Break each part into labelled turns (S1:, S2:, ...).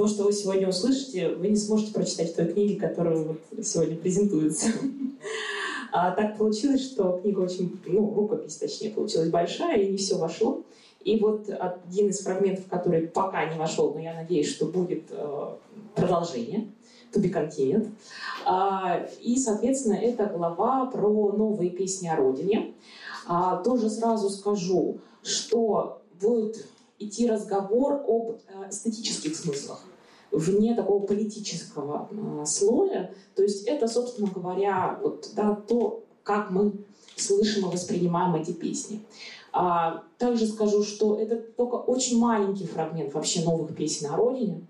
S1: то, что вы сегодня услышите, вы не сможете прочитать в той книге, которую вот сегодня презентуется. А так получилось, что книга очень, ну, рукопись, точнее, получилась большая, и не все вошло. И вот один из фрагментов, который пока не вошел, но я надеюсь, что будет э, продолжение, to be continued. А, и, соответственно, это глава про новые песни о родине. А, тоже сразу скажу, что будет идти разговор об э, эстетических смыслах вне такого политического э, слоя. То есть это, собственно говоря, вот, да, то, как мы слышим и воспринимаем эти песни. А, также скажу, что это только очень маленький фрагмент вообще новых песен о родине.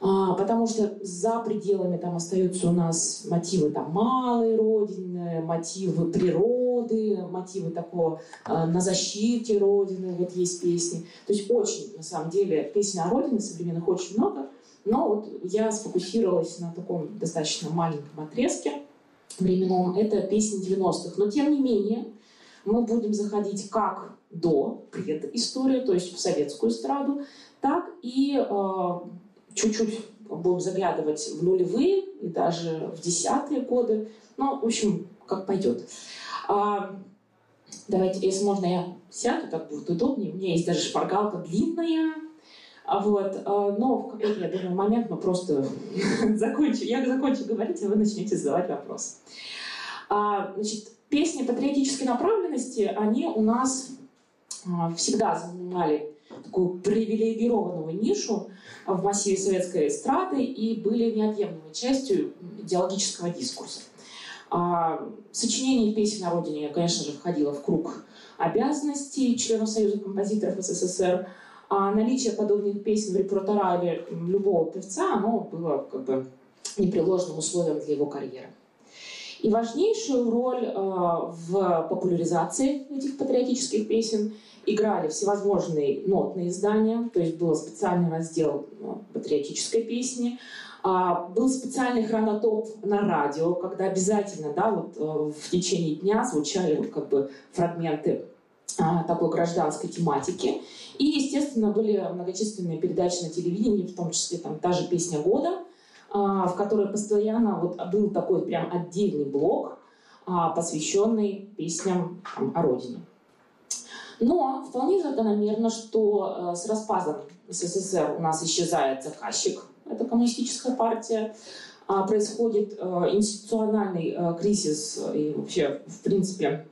S1: А, потому что за пределами там остаются у нас мотивы там малой родины, мотивы природы, мотивы такого а, на защите родины, вот есть песни. То есть очень, на самом деле, песен о родине современных очень много, но вот я сфокусировалась на таком достаточно маленьком отрезке временном. Это песни 90-х. Но тем не менее, мы будем заходить как до предысторию, то есть в советскую эстраду, так и э, чуть-чуть будем заглядывать в нулевые и даже в десятые годы. Ну, в общем, как пойдет. А, давайте, если можно, я сяду, так будет удобнее. У меня есть даже шпаргалка длинная. А вот, а, но в какой-то, я думаю, момент мы просто закончим. Я закончу говорить, а вы начнете задавать вопросы. А, значит, песни патриотической направленности, они у нас а, всегда занимали такую привилегированную нишу в массиве советской эстрады и были неотъемлемой частью идеологического дискурса. А, сочинение песен о родине, конечно же, входило в круг обязанностей членов Союза композиторов СССР, а наличие подобных песен в репертуаре любого певца, оно было как бы непреложным условием для его карьеры. И важнейшую роль э, в популяризации этих патриотических песен играли всевозможные нотные издания, то есть был специальный раздел ну, патриотической песни, а, был специальный хронотоп на радио, когда обязательно да, вот, э, в течение дня звучали вот, как бы фрагменты такой гражданской тематики. И, естественно, были многочисленные передачи на телевидении, в том числе там, та же «Песня года», а, в которой постоянно вот был такой прям отдельный блок, посвященный песням там, о родине. Но вполне закономерно, что э, с распадом СССР у нас исчезает заказчик, это коммунистическая партия, а происходит э, институциональный э, кризис и вообще, в принципе,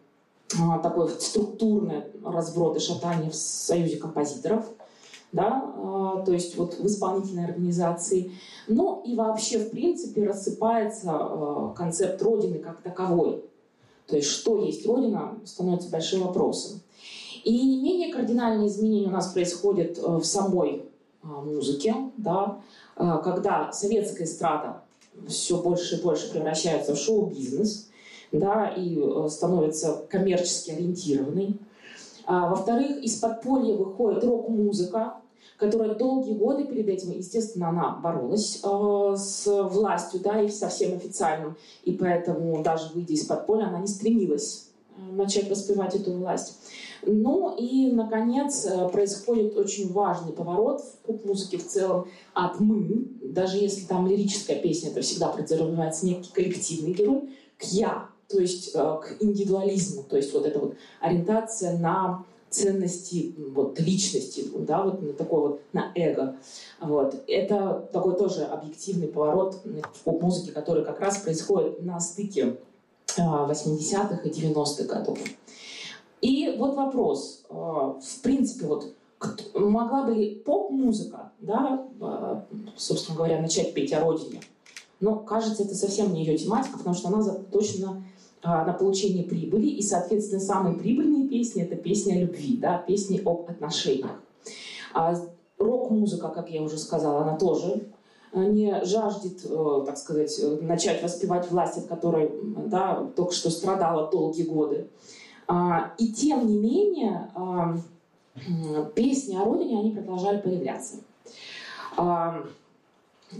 S1: такой структурный разброд и шатание в Союзе композиторов, да, то есть вот в исполнительной организации. Ну и вообще, в принципе, рассыпается концепт Родины как таковой. То есть что есть Родина, становится большим вопросом. И не менее кардинальные изменения у нас происходят в самой а, музыке, да, когда советская эстрада все больше и больше превращается в шоу-бизнес, да, и э, становится коммерчески ориентированной. А, во-вторых, из подполья выходит рок-музыка, которая долгие годы перед этим, естественно, она боролась э, с властью, да, и со всем официальным, и поэтому даже выйдя из подполья, она не стремилась начать воспевать эту власть. Ну и, наконец, э, происходит очень важный поворот в поп-музыке в целом от «мы», даже если там лирическая песня, это всегда подразумевается некий коллективный герой, к «я», то есть э, к индивидуализму, то есть вот эта вот ориентация на ценности вот, личности, да, вот на такой вот, на эго. Вот. Это такой тоже объективный поворот в поп-музыке, который как раз происходит на стыке 80-х э, и 90-х годов. И вот вопрос, э, в принципе, вот могла бы ли поп-музыка, да, собственно говоря, начать петь о родине? Но кажется, это совсем не ее тематика, потому что она заточена на получение прибыли, и, соответственно, самые прибыльные песни — это песни о любви, да, песни об отношениях. А рок-музыка, как я уже сказала, она тоже не жаждет, так сказать, начать воспевать власть, от которой да, только что страдала долгие годы. А, и тем не менее, а, песни о родине, они продолжали появляться.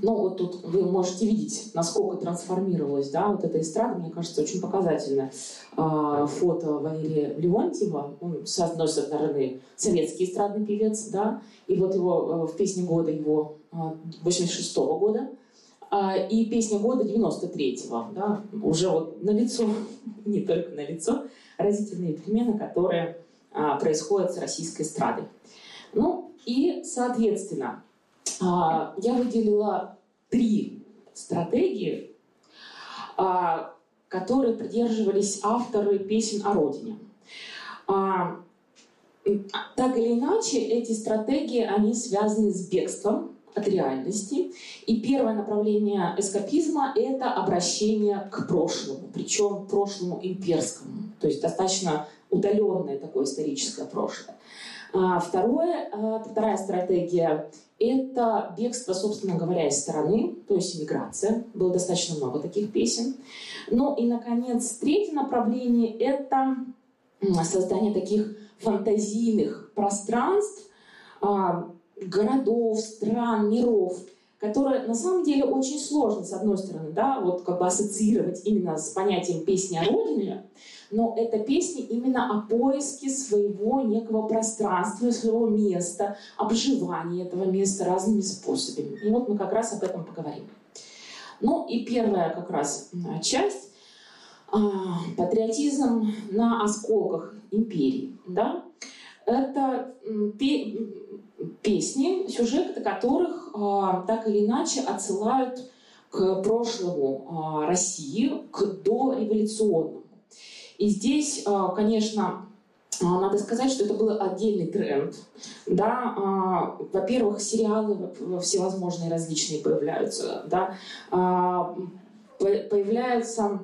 S1: Ну, вот тут вы можете видеть, насколько трансформировалась, да, вот эта эстрада, мне кажется, очень показательное. А, фото Валерия Леонтьева, он, с одной стороны, советский эстрадный певец, да, и вот его в песне года его 86 -го года, а, и песня года 93-го, да, уже вот на лицо, не только на лицо, разительные перемены, которые а, происходят с российской эстрадой. Ну и, соответственно, я выделила три стратегии, а, которые придерживались авторы песен о родине. А, так или иначе, эти стратегии, они связаны с бегством от реальности. И первое направление эскапизма — это обращение к прошлому, причем прошлому имперскому, то есть достаточно удаленное такое историческое прошлое. Второе, вторая стратегия это бегство, собственно говоря, из страны, то есть иммиграция. Было достаточно много таких песен. Ну и, наконец, третье направление – это создание таких фантазийных пространств, а, городов, стран, миров, которые на самом деле очень сложно, с одной стороны, да, вот как бы ассоциировать именно с понятием песни о родине, но это песни именно о поиске своего некого пространства, своего места, обживания этого места разными способами. И вот мы как раз об этом поговорим. Ну и первая как раз часть а, патриотизм на осколках империи. Да? Это песни, сюжеты которых а, так или иначе отсылают к прошлому а, России, к дореволюционному. И здесь, а, конечно, а, надо сказать, что это был отдельный тренд. Да, а, во-первых, сериалы всевозможные различные появляются. Да, появляется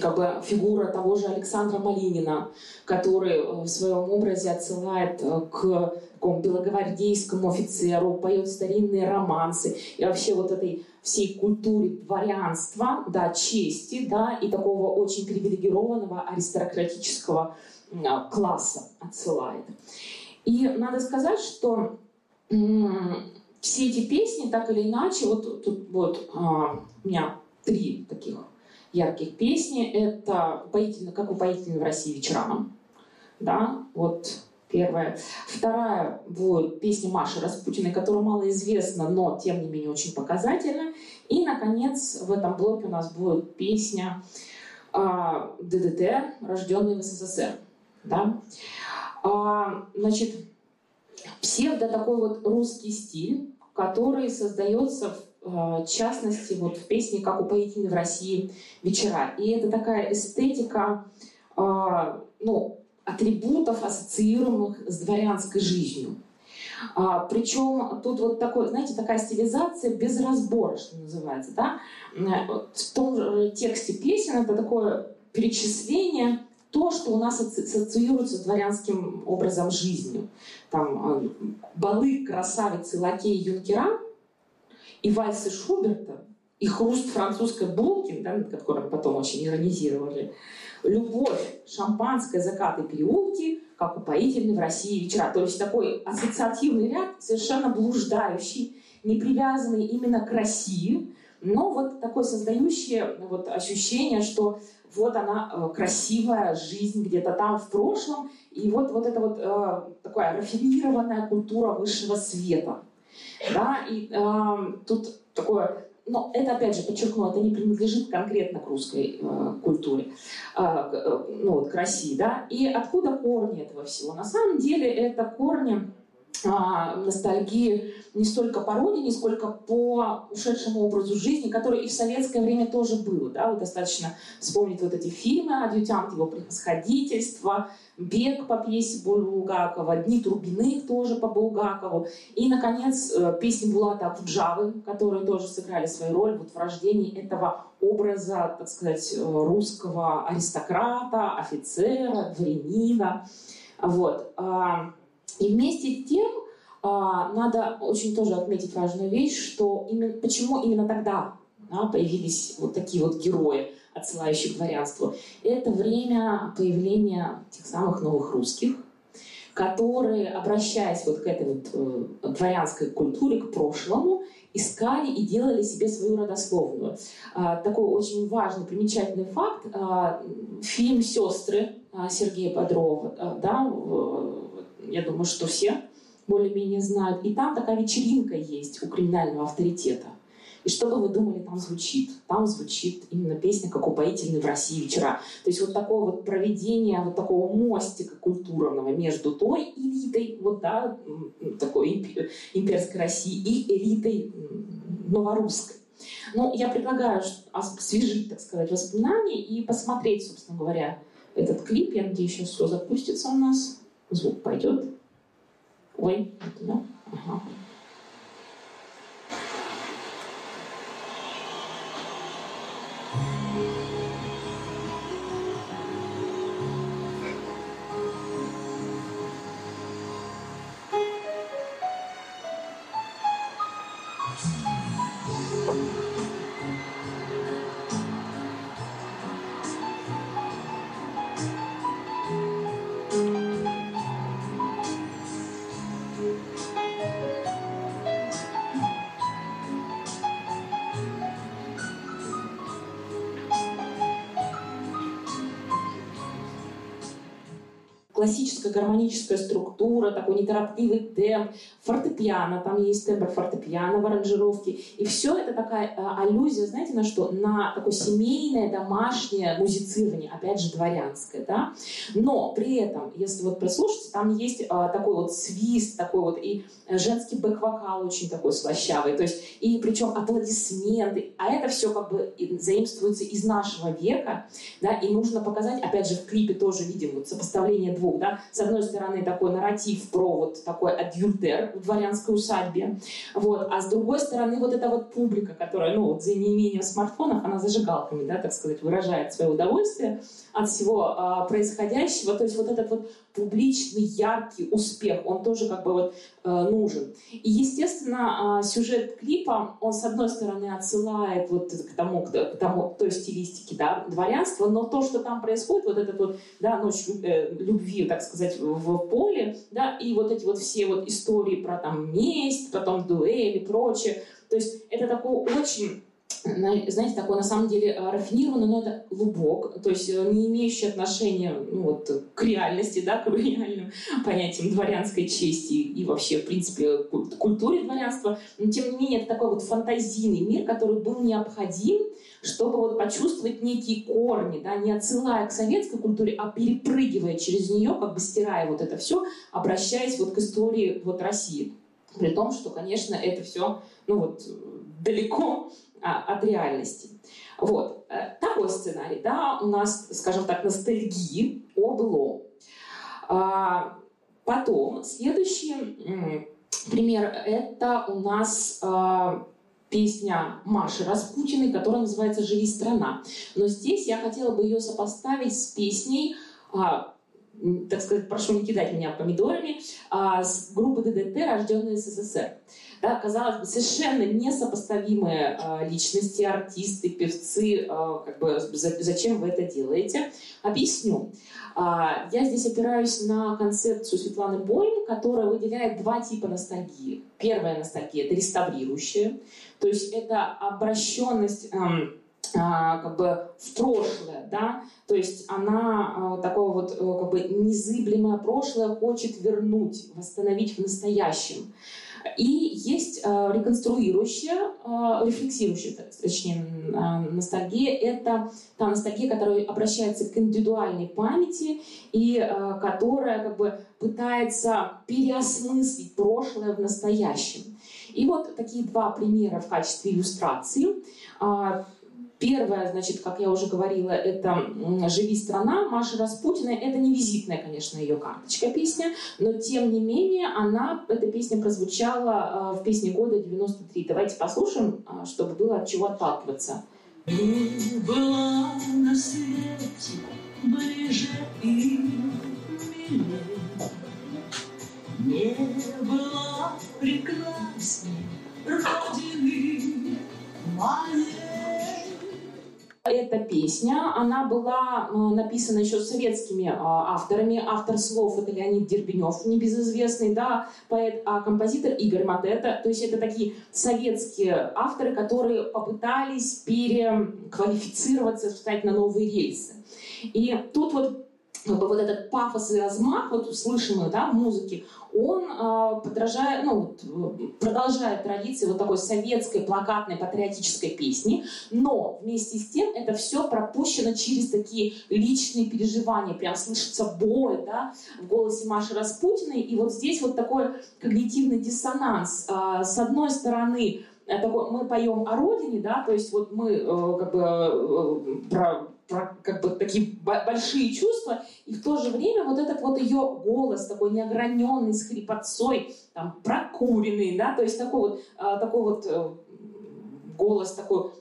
S1: как бы фигура того же Александра Малинина, который в своем образе отсылает э, к такому белогвардейскому офицеру, поет старинные романсы и вообще вот этой всей культуре дворянства, да, чести, да, и такого очень привилегированного аристократического класса отсылает. И надо сказать, что все эти песни, так или иначе, вот тут вот а, у меня три таких ярких песни. Это упоительно, как упоительно в России вечера. Да, вот Первая. Вторая будет песня Маши Распутиной, которая мало известна, но тем не менее очень показательна. И, наконец, в этом блоке у нас будет песня э, ДДТ, рожденный в СССР. Да? А, значит, псевдо такой вот русский стиль, который создается в частности вот в песне «Как упоительны в России вечера». И это такая эстетика, ну, атрибутов, ассоциируемых с дворянской жизнью. А, причем тут вот такой, знаете, такая стилизация без разбора, что называется. Да? В том же тексте песен это такое перечисление то, что у нас ассоциируется с дворянским образом жизни. Там балы, красавицы, лакеи, юнкера и вальсы Шуберта, и хруст французской булки, да, над которым потом очень иронизировали, любовь, шампанское, закаты, переулки, как упоительны в России вечера. То есть такой ассоциативный ряд, совершенно блуждающий, не привязанный именно к России, но вот такой создающий вот ощущение, что вот она э, красивая жизнь где-то там в прошлом, и вот, вот это вот э, такая рафинированная культура высшего света. Да, и э, тут такое но это, опять же, подчеркну, это не принадлежит конкретно к русской э, культуре, э, э, ну вот к России, да. И откуда корни этого всего? На самом деле это корни ностальгии не столько по родине, сколько по ушедшему образу жизни, который и в советское время тоже был. Да? Вот достаточно вспомнить вот эти фильмы «Адъютант его превосходительства», «Бег» по пьесе Булгакова, «Дни Турбиных» тоже по Булгакову. И, наконец, э, песни Булата Акуджавы, которые тоже сыграли свою роль вот в рождении этого образа, так сказать, э, русского аристократа, офицера, дворянина. Вот. А, и вместе с тем а, надо очень тоже отметить важную вещь, что именно, почему именно тогда да, появились вот такие вот герои, отсылающие к дворянству. Это время появления тех самых новых русских, которые, обращаясь вот к этой вот э, дворянской культуре, к прошлому, искали и делали себе свою родословную. А, такой очень важный, примечательный факт. А, фильм «Сестры» Сергея Бодрова, да, я думаю, что все более-менее знают. И там такая вечеринка есть у криминального авторитета. И что бы вы думали, там звучит? Там звучит именно песня, как упоительный в России вечера. То есть вот такое вот проведение вот такого мостика культурного между той элитой, вот да, такой имперской России и элитой новорусской. Ну, я предлагаю освежить, так сказать, воспоминания и посмотреть, собственно говоря, этот клип. Я надеюсь, сейчас все запустится у нас. Звук пойдет. Ой, да? Ага. Классическая гармоническая структура, такой неторопливый темп, фортепиано, там есть тембр фортепиано в аранжировке. И все это такая э, аллюзия, знаете, на что? На такое семейное, домашнее музицирование, опять же, дворянское. Да? Но при этом, если вот прислушаться, там есть а, такой вот свист, такой вот и женский бэк-вокал очень такой слащавый, то есть и причем аплодисменты, а это все как бы заимствуется из нашего века, да, и нужно показать, опять же, в клипе тоже видим вот сопоставление двух двух. Да? С одной стороны, такой нарратив про вот такой адъюльтер в дворянской усадьбе, вот, а с другой стороны, вот эта вот публика, которая, ну, вот за неимением смартфонов, она зажигалками, да, так сказать, выражает свое удовольствие от всего а, происходящего. То есть вот этот вот публичный, яркий успех, он тоже как бы вот э, нужен. И, естественно, э, сюжет клипа, он, с одной стороны, отсылает вот к тому, к, к тому, той стилистике, да, дворянства, но то, что там происходит, вот этот вот, да, ночь э, любви, так сказать, в, поле, да, и вот эти вот все вот истории про там месть, потом дуэли и прочее, то есть это такой очень знаете, такой на самом деле э, рафинированный, но это лубок, то есть э, не имеющий отношения ну, вот, к реальности, да, к реальным понятиям дворянской чести и вообще, в принципе, культуре дворянства. Но, тем не менее, это такой вот фантазийный мир, который был необходим, чтобы вот почувствовать некие корни, да, не отсылая к советской культуре, а перепрыгивая через нее, как бы стирая вот это все, обращаясь вот к истории вот России. При том, что, конечно, это все ну вот, далеко а, от реальности. Вот. Э, такой сценарий, да, у нас, скажем так, ностальгии о былом. А, потом, следующий пример, это у нас а, песня Маши Распутиной, которая называется «Живи страна». Но здесь я хотела бы ее сопоставить с песней так сказать, прошу не кидать меня помидорами, с группы ДДТ «Рожденные СССР» да, казалось бы, совершенно несопоставимые э, личности, артисты, певцы, э, как бы, за, зачем вы это делаете? Объясню. Э, я здесь опираюсь на концепцию Светланы Бойн, которая выделяет два типа ностальгии. Первая ностальгия – это реставрирующая, то есть это обращенность эм, как бы в прошлое, да, то есть она такое вот как бы незыблемое прошлое хочет вернуть, восстановить в настоящем. И есть э, реконструирующая, э, рефлексирующая, точнее, э, ностальгия. Это та ностальгия, которая обращается к индивидуальной памяти и которая как бы пытается переосмыслить прошлое в настоящем. И вот такие два примера в качестве иллюстрации. Первое, значит, как я уже говорила, это «Живи страна» Маши Распутиной. Это не визитная, конечно, ее карточка песня, но тем не менее она, эта песня прозвучала э, в песне года 93. Давайте послушаем, э, чтобы было от чего отталкиваться.
S2: Была на свете ближе и Не была прекрасней Родины моей.
S1: Эта песня, она была написана еще советскими авторами. Автор слов это Леонид Дербенев, небезызвестный, да, поэт, а композитор Игорь Матета. То есть это такие советские авторы, которые попытались переквалифицироваться, встать на новые рельсы. И тут вот как бы вот этот пафос и размах, вот слышимый да, в музыке, он э, подражает, ну, продолжает традиции вот такой советской плакатной патриотической песни, но вместе с тем это все пропущено через такие личные переживания, прям слышится боль, да, в голосе Маши Распутиной, и вот здесь вот такой когнитивный диссонанс. Э, с одной стороны, э, такой, мы поем о родине, да, то есть вот мы э, как бы э, про как бы такие большие чувства, и в то же время вот этот вот ее голос такой неограненный, с хрипотцой, там, прокуренный, да, то есть такой вот, а, такой вот э, голос такой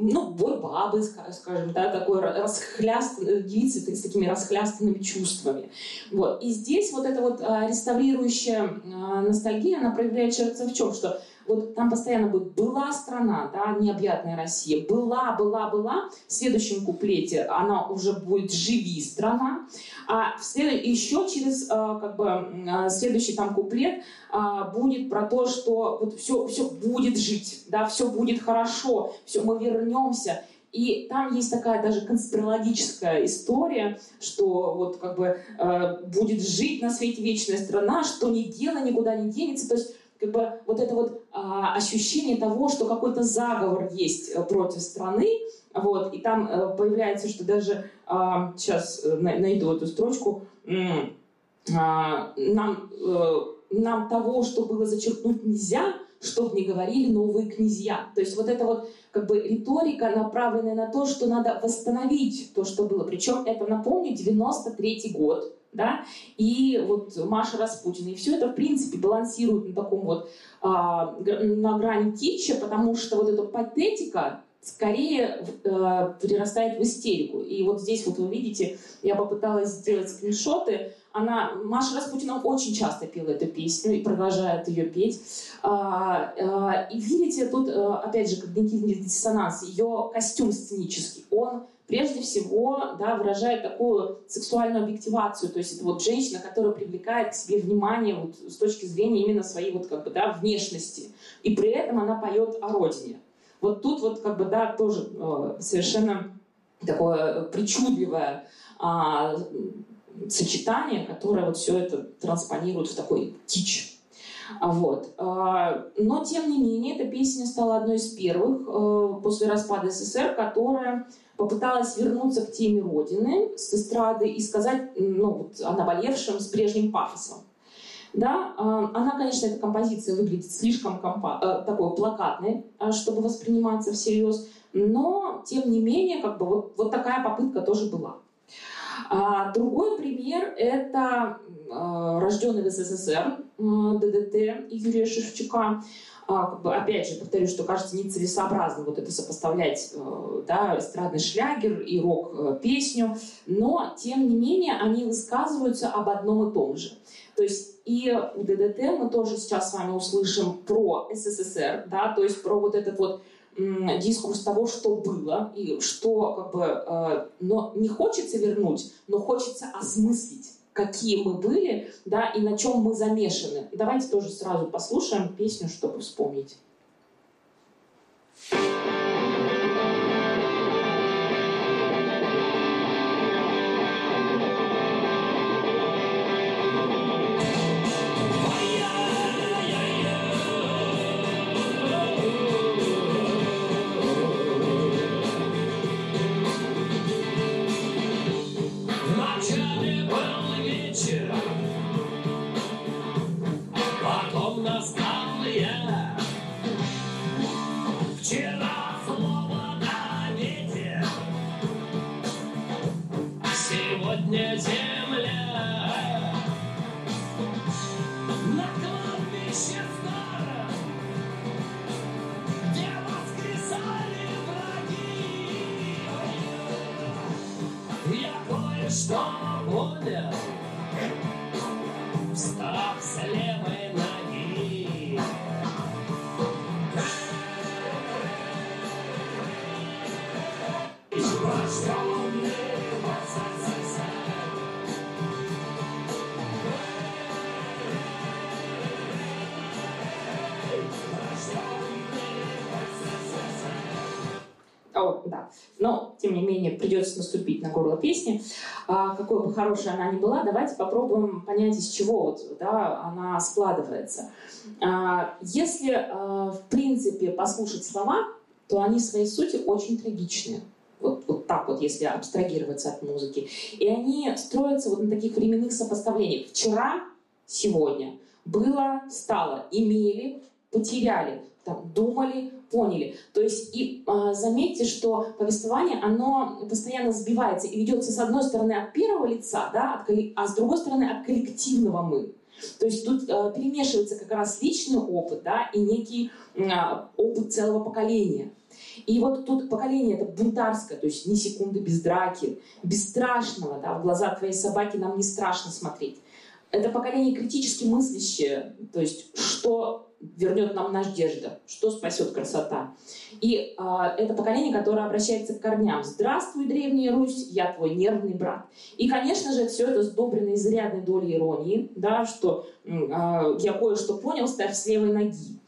S1: ну, бой бабы, скажем, да, такой расхлястанной девицы с такими расхлястанными чувствами. Вот. И здесь вот эта вот а, реставрирующая а, ностальгия, она проявляется в чем? Что вот там постоянно будет «была страна», да, необъятная Россия, «была, была, была». В следующем куплете она уже будет «живи, страна». А в след... еще через а, как бы, а, следующий там куплет а, будет про то, что вот все, все будет жить, да, все будет хорошо, все, мы вернемся. И там есть такая даже конспирологическая история, что вот как бы э, будет жить на свете вечная страна, что ни дело никуда не денется. То есть как бы вот это вот ощущение того, что какой-то заговор есть э, против страны, вот, и там а, появляется, что даже, а, сейчас э, найду эту строчку, а, нам, а, нам того, что было зачеркнуть нельзя, чтобы не говорили новые князья. То есть вот эта вот как бы риторика, направленная на то, что надо восстановить то, что было. Причем это, напомню, 93 год, да, и вот Маша Распутина. И все это, в принципе, балансирует на таком вот, а, на грани китча, потому что вот эта патетика скорее э, перерастает в истерику. И вот здесь вот вы видите, я попыталась сделать скриншоты, она, Маша Распутина очень часто пела эту песню и продолжает ее петь. А, а, и видите, тут, э, опять же, когнитивный диссонанс. Ее костюм сценический, он прежде всего да, выражает такую сексуальную объективацию. То есть это вот женщина, которая привлекает к себе внимание вот, с точки зрения именно своей вот, как бы, да, внешности. И при этом она поет о родине. Вот тут вот как бы, да, тоже э, совершенно такое причудливое а, сочетание, которое вот все это транспонирует в такой кич. А вот. А, но, тем не менее, эта песня стала одной из первых э, после распада СССР, которая попыталась вернуться к теме Родины с эстрады и сказать ну, вот, о наболевшем с прежним пафосом. Да, а, она, конечно, эта композиция выглядит слишком компа- э, такой плакатной, чтобы восприниматься всерьез, но, тем не менее, как бы вот, вот такая попытка тоже была. А другой пример – это э, рожденный в СССР э, ДДТ Юрия Шевчука. А, как бы, опять же, повторю, что кажется нецелесообразно вот это сопоставлять, э, да, эстрадный шлягер и рок-песню, но, тем не менее, они высказываются об одном и том же. То есть и у ДДТ мы тоже сейчас с вами услышим про СССР, да, то есть про вот этот вот дискурс того, что было, и что как бы, э, но не хочется вернуть, но хочется осмыслить какие мы были, да, и на чем мы замешаны. Давайте тоже сразу послушаем песню, чтобы вспомнить. Сегодня земля. Менее, придется наступить на горло песни. А, какой бы хорошей она ни была, давайте попробуем понять, из чего вот, да, она складывается. А, если, а, в принципе, послушать слова, то они в своей сути очень трагичные. Вот, вот так вот, если абстрагироваться от музыки. И они строятся вот на таких временных сопоставлениях. Вчера, сегодня. Было, стало, имели, потеряли, там, думали, поняли. То есть и э, заметьте, что повествование, оно постоянно сбивается и ведется с одной стороны от первого лица, да, от, а с другой стороны от коллективного мы. То есть тут э, перемешивается как раз личный опыт, да, и некий э, опыт целого поколения. И вот тут поколение это бунтарское, то есть ни секунды без драки, бесстрашного, да, в глаза твоей собаки нам не страшно смотреть. Это поколение критически мыслящее, то есть что вернет нам надежда, что спасет красота. И э, это поколение, которое обращается к корням. Здравствуй, древняя Русь, я твой нервный брат. И, конечно же, все это сдобрено изрядной долей иронии, да, что э, я кое-что понял, ставь с левой ноги.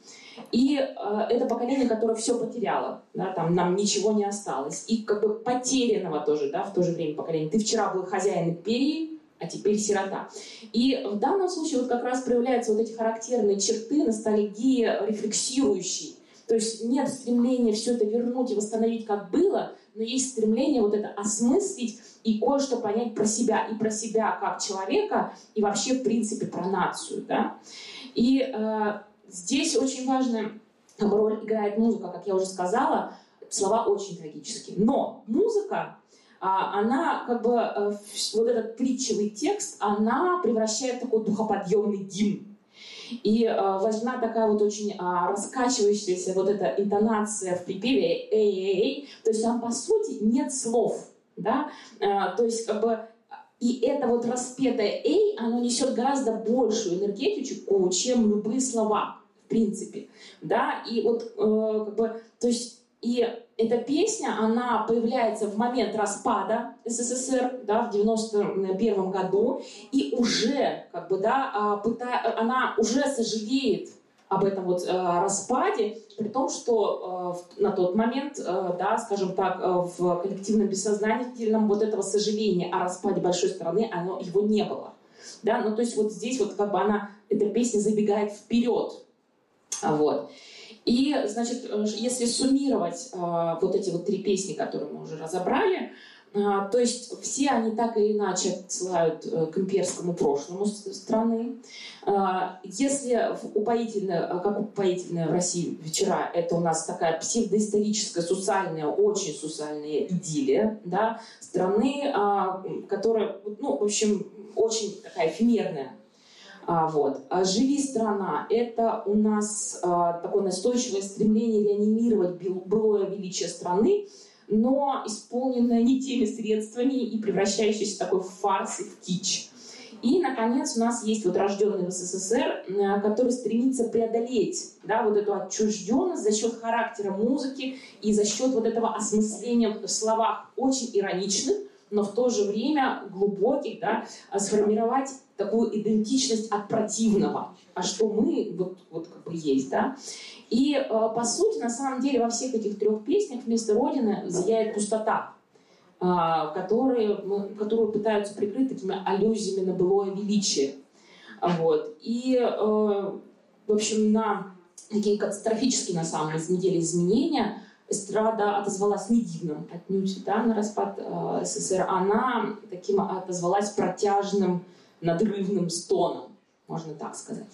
S1: И э, это поколение, которое все потеряло, да, там нам ничего не осталось. И как бы потерянного тоже, да, в то же время поколение. Ты вчера был хозяин империи, а теперь сирота. И в данном случае вот как раз проявляются вот эти характерные черты ностальгии рефлексирующей. То есть нет стремления все это вернуть и восстановить, как было, но есть стремление вот это осмыслить и кое-что понять про себя, и про себя как человека, и вообще, в принципе, про нацию. Да? И э, здесь очень важная роль играет музыка, как я уже сказала, слова очень трагические. Но музыка она как бы э, вот этот притчевый текст, она превращает в такой духоподъемный гимн. И э, важна такая вот очень а, раскачивающаяся вот эта интонация в припеве «эй-эй-эй», то есть там по сути нет слов, да, а, то есть как бы и это вот распетое «эй», оно несет гораздо большую энергетику, чем любые слова, в принципе, да, и вот э, как бы, то есть и эта песня, она появляется в момент распада СССР, да, в 91 году, и уже, как бы, да, а, пыта, она уже сожалеет об этом вот э, распаде, при том, что э, на тот момент, э, да, скажем так, в коллективном бессознательном вот этого сожаления о распаде большой страны, оно, его не было. Да, ну то есть вот здесь вот как бы она, эта песня забегает вперед. Вот. И, значит, э, если суммировать э, вот эти вот три песни, которые мы уже разобрали, э, то есть все они так или иначе отсылают к имперскому прошлому страны. Если упоительная, как упоительная в России вечера, это у нас такая псевдоисторическая, социальная, очень социальная идиллия да, страны, которая, ну, в общем, очень такая эфемерная вот. А «Живи, страна» — это у нас а, такое настойчивое стремление реанимировать былое величие страны, но исполненное не теми средствами и превращающееся в такой фарс и в кич. И, наконец, у нас есть вот рожденный в СССР, который стремится преодолеть да, вот эту отчужденность за счет характера музыки и за счет вот этого осмысления в словах очень ироничных, но в то же время глубоких, да, сформировать такую идентичность от противного, а что мы вот, вот как бы есть, да. И э, по сути, на самом деле, во всех этих трех песнях вместо Родины зияет пустота, э, которые, которую пытаются прикрыть такими аллюзиями на былое величие. Вот. И, э, в общем, на такие катастрофические, на самом деле, изменения эстрада отозвалась не дивным отнюдь да, на распад э, СССР. Она таким отозвалась протяжным надрывным стоном, можно так сказать.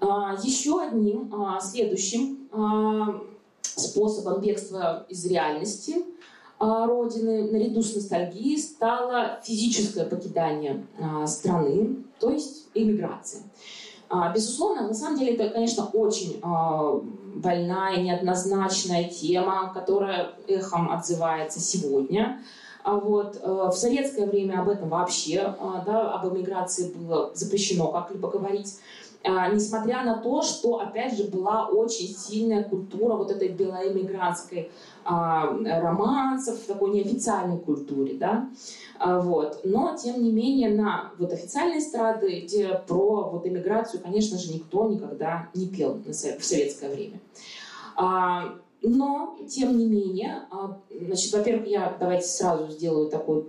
S1: А, еще одним а, следующим а, способом бегства из реальности Родины наряду с ностальгией стало физическое покидание страны, то есть эмиграция. Безусловно, на самом деле это, конечно, очень больная, неоднозначная тема, которая эхом отзывается сегодня. А вот э, в советское время об этом вообще, э, да, об эмиграции было запрещено как-либо говорить. А, несмотря на то, что, опять же, была очень сильная культура вот этой белоэмигрантской а, романсов, такой неофициальной культуре, да, вот. Но, тем не менее, на вот официальной эстрады, где про вот эмиграцию, конечно же, никто никогда не пел в советское время. Но, тем не менее, а, значит, во-первых, я давайте сразу сделаю такой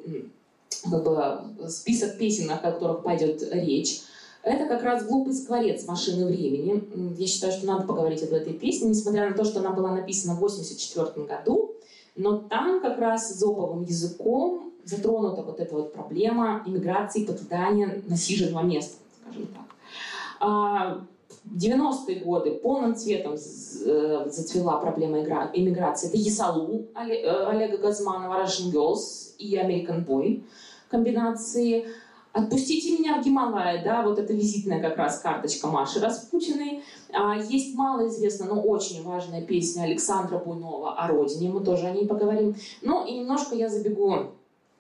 S1: как бы, список песен, о которых пойдет речь. Это как раз «Глупый скворец машины времени». Я считаю, что надо поговорить об этой песне, несмотря на то, что она была написана в 1984 году. Но там как раз зоповым языком затронута вот эта вот проблема иммиграции, покидания насиженного места, скажем так. А, 90-е годы полным цветом э, зацвела проблема иммиграции. Это Есалу э, Олега Газманова, Russian Girls и American Boy комбинации. «Отпустите меня в Гималай», да, вот это визитная как раз карточка Маши Распутиной. А, есть малоизвестная, но очень важная песня Александра Буйнова о родине, мы тоже о ней поговорим. Ну и немножко я забегу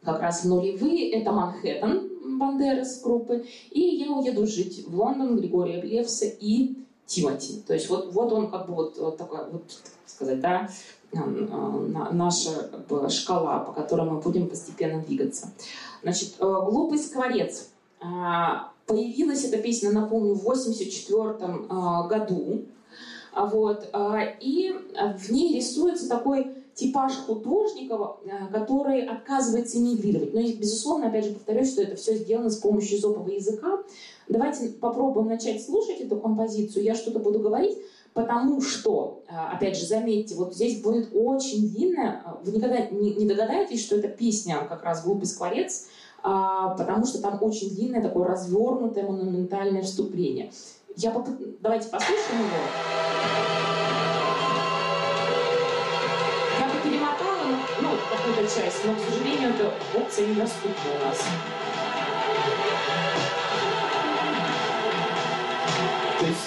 S1: как раз в нулевые, это «Манхэттен», Бандерас группы, и я уеду жить в Лондон, Григория Левса и Тимати. То есть вот, вот он как бы вот, вот такой, вот, сказать, да, наша как бы, шкала, по которой мы будем постепенно двигаться. Значит, э, «Глупый скворец». А, появилась эта песня, напомню, в 1984 а, году. А вот, и в ней рисуется такой типаж художников, э, который отказывается эмигрировать. Но, безусловно, опять же повторюсь, что это все сделано с помощью зопового языка. Давайте попробуем начать слушать эту композицию. Я что-то буду говорить, потому что, э, опять же, заметьте, вот здесь будет очень длинная, вы никогда не догадаетесь, что это песня как раз «Глупый скворец», а, потому что там очень длинное такое развернутое монументальное вступление. Я попыт... Давайте послушаем его. Часть, но, к сожалению, эта опция недоступна у нас. То есть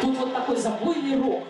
S1: тут вот такой забойный рок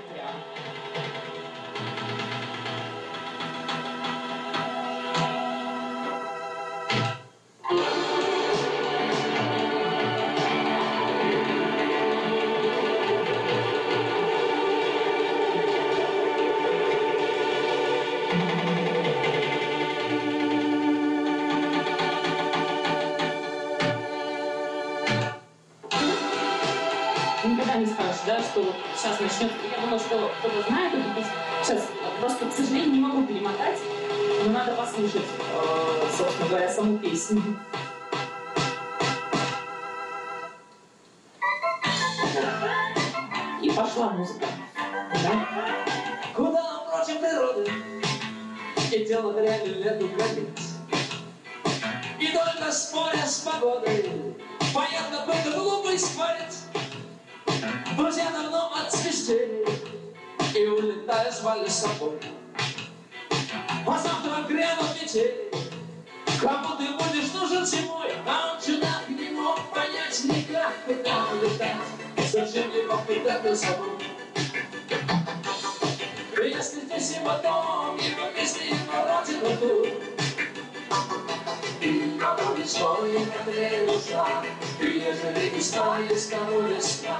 S1: надо послушать, э, собственно говоря, саму песню. И пошла музыка. Да?
S2: Куда против природы И дело дрянью лету границ И только споря с погодой Понятно, был глупый скворец Друзья давно отсвистели И улетая звали с собой завтра грянут метели Кому ты будешь нужен зимой А он чудак не мог понять никак Куда улетать Зачем его куда-то собой? Если ты симптом Его песни, его родину тут. Кому весной не душа, И ежели весна есть кому весна,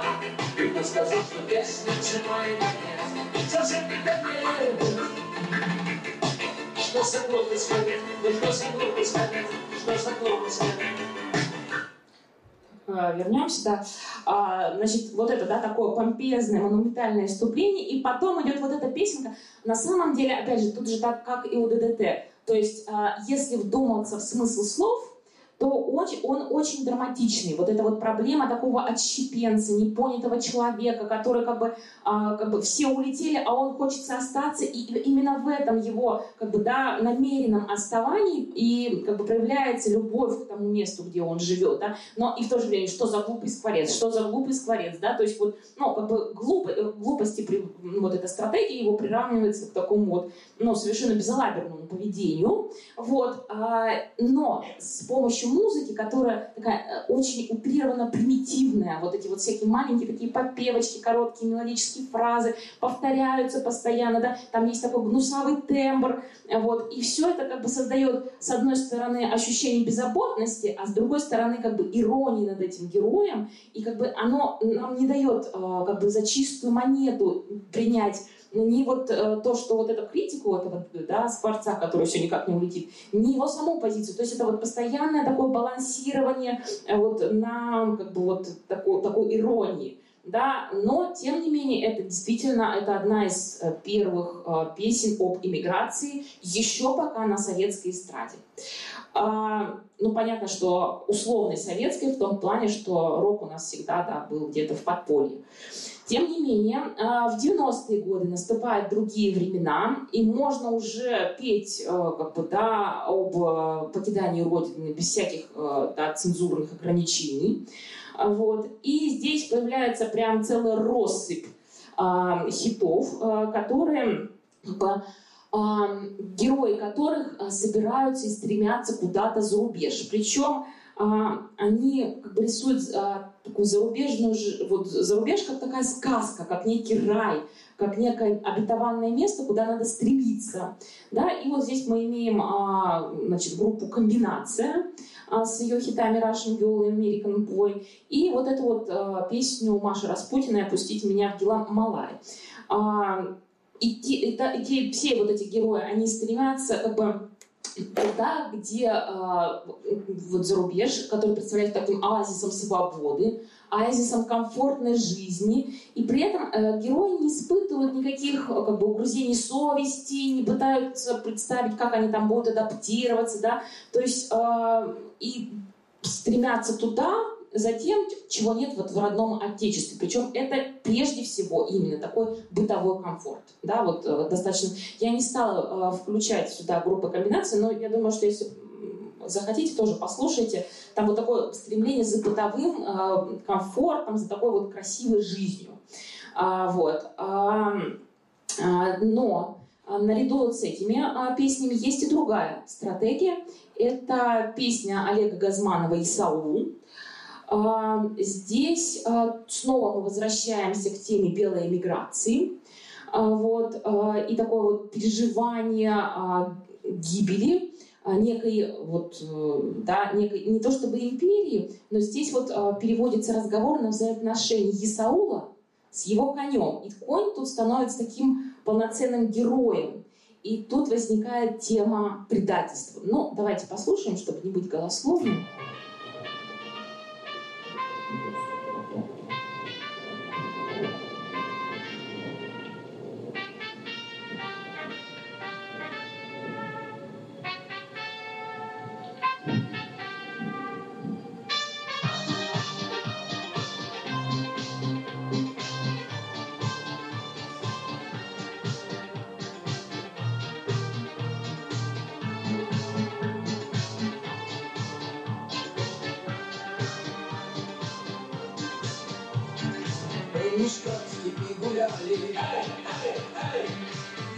S2: И кто сказал, что песня зимой нет, Совсем не нет. Что за глупость говорит, что за глупость говорит, что за глупость говорит.
S1: Вернемся, да. А, значит, вот это, да, такое помпезное, монументальное вступление, и потом идет вот эта песенка. На самом деле, опять же, тут же так, как и у ДДТ то есть, а, если вдуматься в смысл слов, то он очень драматичный. Вот эта вот проблема такого отщепенца, непонятого человека, который как бы, а, как бы все улетели, а он хочется остаться. И именно в этом его как бы, да, намеренном оставании и как бы проявляется любовь к тому месту, где он живет. Да? Но и в то же время, что за глупый скворец, что за глупый скворец. Да? То есть вот, ну, как бы глуп, э, глупости, вот эта стратегия его приравнивается к такому вот, ну, совершенно безалаберному поведению. Вот. А, но с помощью музыки, которая такая э, очень утрированно примитивная, вот эти вот всякие маленькие такие подпевочки, короткие мелодические фразы, повторяются постоянно, да, там есть такой гнусавый тембр, вот, и все это как бы создает, с одной стороны, ощущение беззаботности, а с другой стороны, как бы иронии над этим героем, и как бы оно нам не дает э, как бы за чистую монету принять не вот э, то, что вот эту критику этого да, Скворца, который все никак не улетит, не его саму позицию. То есть это вот постоянное такое балансирование э, вот на как бы вот такой, такой иронии. да, но тем не менее это действительно это одна из э, первых э, песен об иммиграции еще пока на советской эстраде. А, ну, понятно, что условный советский в том плане, что рок у нас всегда да, был где-то в подполье. Тем не менее, а, в 90-е годы наступают другие времена, и можно уже петь э, как бы, да, об э, покидании Родины без всяких да, цензурных ограничений. А, вот. И здесь появляется прям целая россыпь а, хитов, которые герои которых собираются и стремятся куда-то за рубеж. Причем а, они как бы рисуют а, такую зарубежную, вот зарубеж как такая сказка, как некий рай, как некое обетованное место, куда надо стремиться. Да? И вот здесь мы имеем а, значит, группу «Комбинация», с ее хитами Russian Girl и American Boy, и вот эту вот песню Маши Распутиной «Опустите меня в дела Малай». И, те, и, и те, все вот эти герои, они стремятся как бы туда, где э, вот за рубеж, который представляет таким оазисом свободы, оазисом комфортной жизни, и при этом э, герои не испытывают никаких как бы, угрызений совести, не пытаются представить, как они там будут адаптироваться, да, то есть э, и стремятся туда, за тем, чего нет вот в родном отечестве. Причем это прежде всего именно такой бытовой комфорт. Да, вот э, достаточно. Я не стала э, включать сюда группы комбинации, но я думаю, что если захотите, тоже послушайте. Там вот такое стремление за бытовым э, комфортом, за такой вот красивой жизнью. А, вот. А, а, но наряду вот с этими песнями есть и другая стратегия. Это песня Олега Газманова «Исаул». А, здесь а, снова мы возвращаемся к теме белой эмиграции. А, вот, и такое вот переживание гибели некой, вот, э, да, некой, не то чтобы империи, но здесь вот переводится разговор на взаимоотношения Исаула с его конем. И конь тут становится таким полноценным героем. И тут возникает тема предательства. Ну, давайте послушаем, чтобы не быть голословным.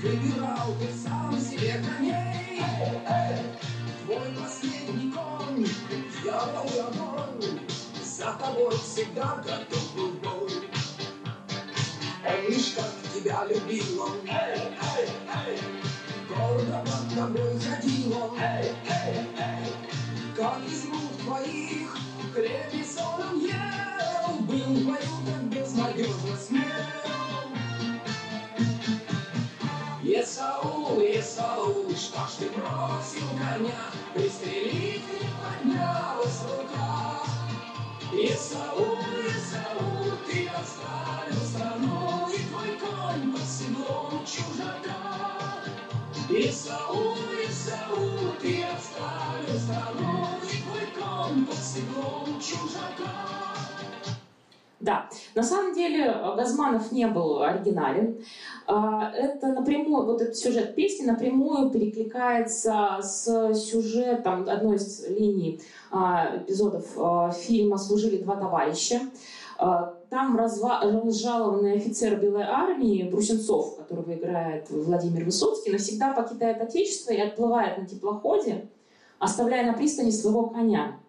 S3: Выбирал ты сам себе коней. Твой последний конь Я был огонь За тобой всегда готов был бой. Лишь как тебя любил он Гордо под тобой ходил он Как из рук твоих Крепись он ел. Был твою так безнадежно смерть Эсау, Эсау, что ж ты бросил коня? Пристрелить не поднялась рука. Эсау, Эсау, ты оставил страну, И твой конь под седлом чужака. Эсау, Эсау, ты оставил страну, И твой конь под седлом чужака.
S1: Да, на самом деле э, Газманов не был оригинален. А, это напрямую, вот этот сюжет песни напрямую перекликается с сюжетом одной из линий а, эпизодов а, фильма «Служили два товарища». Там разжалованный офицер Белой армии Брусенцов, которого играет Владимир Высоцкий, навсегда покидает Отечество и отплывает на теплоходе, оставляя на пристани своего коня.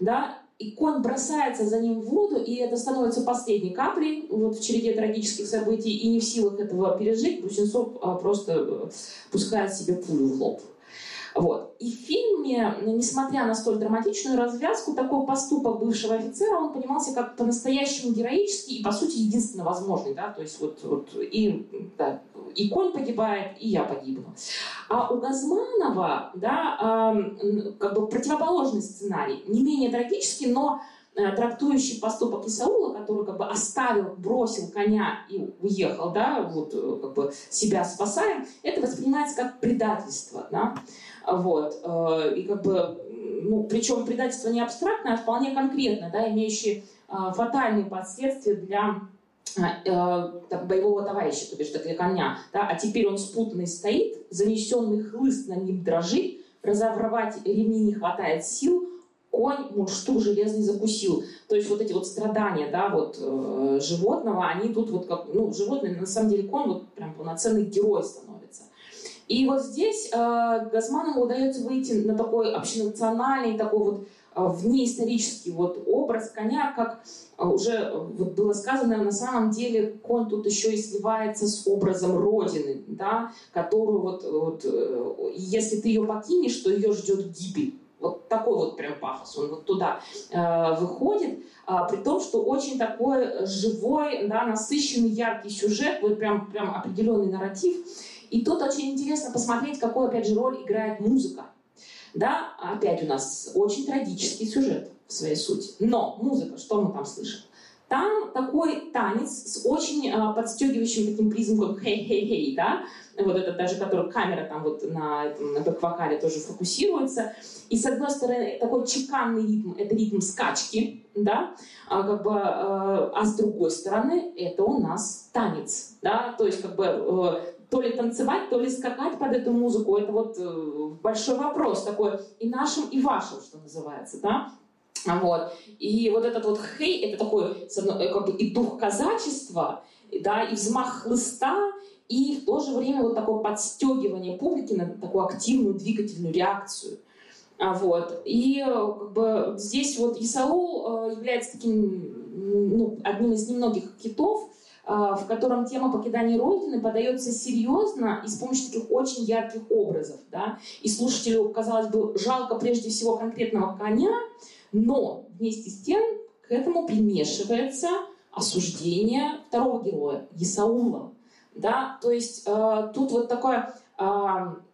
S1: Да? И конь бросается за ним в воду, и это становится последней каплей вот в череде трагических событий, и не в силах этого пережить, Брусенцов а, просто э, пускает себе пулю в лоб. Вот. И в фильме, несмотря на столь драматичную развязку, такой поступок бывшего офицера, он понимался как по-настоящему героический и, по сути, единственно возможный. Да? То есть вот, вот и, да, и конь погибает, и я погибну. А у Газманова да, э, как бы противоположный сценарий, не менее трагический, но э, трактующий поступок Исаула, который как бы оставил, бросил коня и уехал, да, вот э, как бы себя спасая, это воспринимается как предательство, да, вот, э, и как бы, ну, причем предательство не абстрактное, а вполне конкретное, да, имеющее фатальные последствия для э, боевого товарища, то бишь для коня, да, а теперь он спутанный стоит, занесенный хлыст на ним дрожит, разорвать ремни не хватает сил, конь мундштук железный закусил. То есть вот эти вот страдания, да, вот э, животного, они тут вот как, ну, животное, на самом деле конь вот прям полноценный герой становится. И вот здесь э, Газманову удается выйти на такой общенациональный, такой вот э, внеисторический вот образ коня, как э, уже вот было сказано, на самом деле конь тут еще и сливается с образом Родины, да, которую вот, вот э, если ты ее покинешь, то ее ждет гибель. Вот такой вот прям пафос, он вот туда э, выходит, э, при том, что очень такой живой, да, насыщенный, яркий сюжет, вот прям, прям определенный нарратив. И тут очень интересно посмотреть, какую, опять же, роль играет музыка. Да, опять у нас очень трагический сюжет в своей сути. Но музыка, что мы там слышим? Там такой танец с очень э, подстегивающим таким признаком хей-хей-хей, да, вот это даже, который камера там вот на, этом, на бэк-вокале тоже фокусируется. И с одной стороны, такой чеканный ритм, это ритм скачки, да, а, как бы, э, а с другой стороны, это у нас танец, да, то есть как бы э, то ли танцевать, то ли скакать под эту музыку, это вот э, большой вопрос такой и нашим, и вашим, что называется, да. Вот. И вот этот вот хей, это такой как бы, и дух казачества, да, и взмах хлыста, и в то же время вот такое подстегивание публики на такую активную двигательную реакцию. А, вот. И э, как бы, здесь вот Исаул э, является таким ну, одним из немногих китов, э, в котором тема покидания Родины подается серьезно и с помощью таких очень ярких образов. Да? И слушателю, казалось бы, жалко прежде всего конкретного коня, но вместе с тем к этому примешивается осуждение второго героя, Исаула. Да? То есть э, тут вот такое э,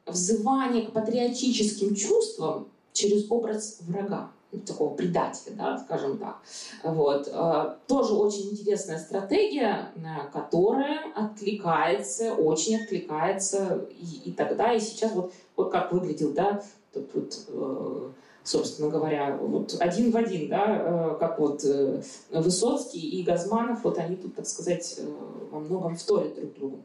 S1: взывание к патриотическим чувствам через образ врага такого предателя, да, скажем так. Вот. Э, тоже очень интересная стратегия, э, которая откликается, очень откликается и, и тогда, и сейчас. Вот, вот как выглядел, да, тут, тут э, собственно говоря, вот один в один, да, как вот Высоцкий и Газманов, вот они тут, так сказать, во многом вторят друг другу.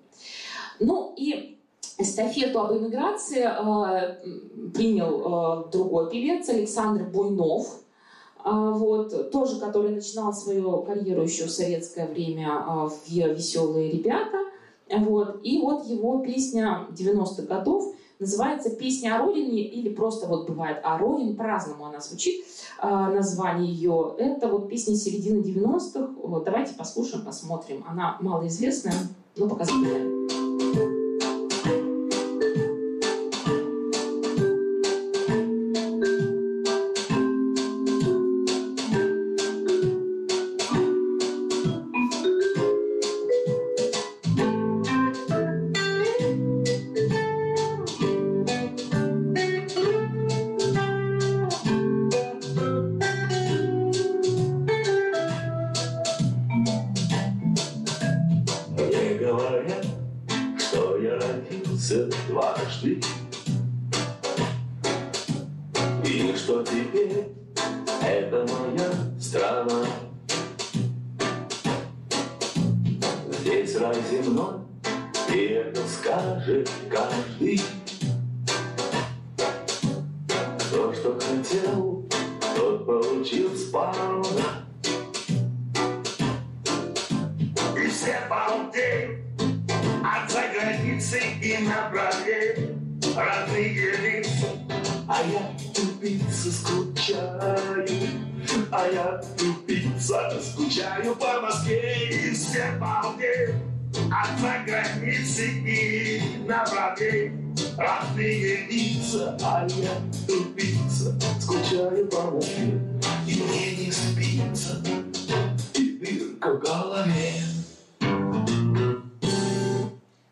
S1: Ну и эстафету об эмиграции э, принял э, другой певец Александр Буйнов, э, вот, тоже который начинал свою карьеру еще в советское время э, в «Веселые ребята». Вот, и вот его песня 90-х годов называется «Песня о родине» или просто вот бывает «О родине», по-разному она звучит, э, название ее. Это вот песня середины 90-х. Вот, давайте послушаем, посмотрим. Она малоизвестная, но показательная. границы и на враге Родные лица, а
S4: я тупица. Скучаю по Москве, и мне не спится. И дырка в голове.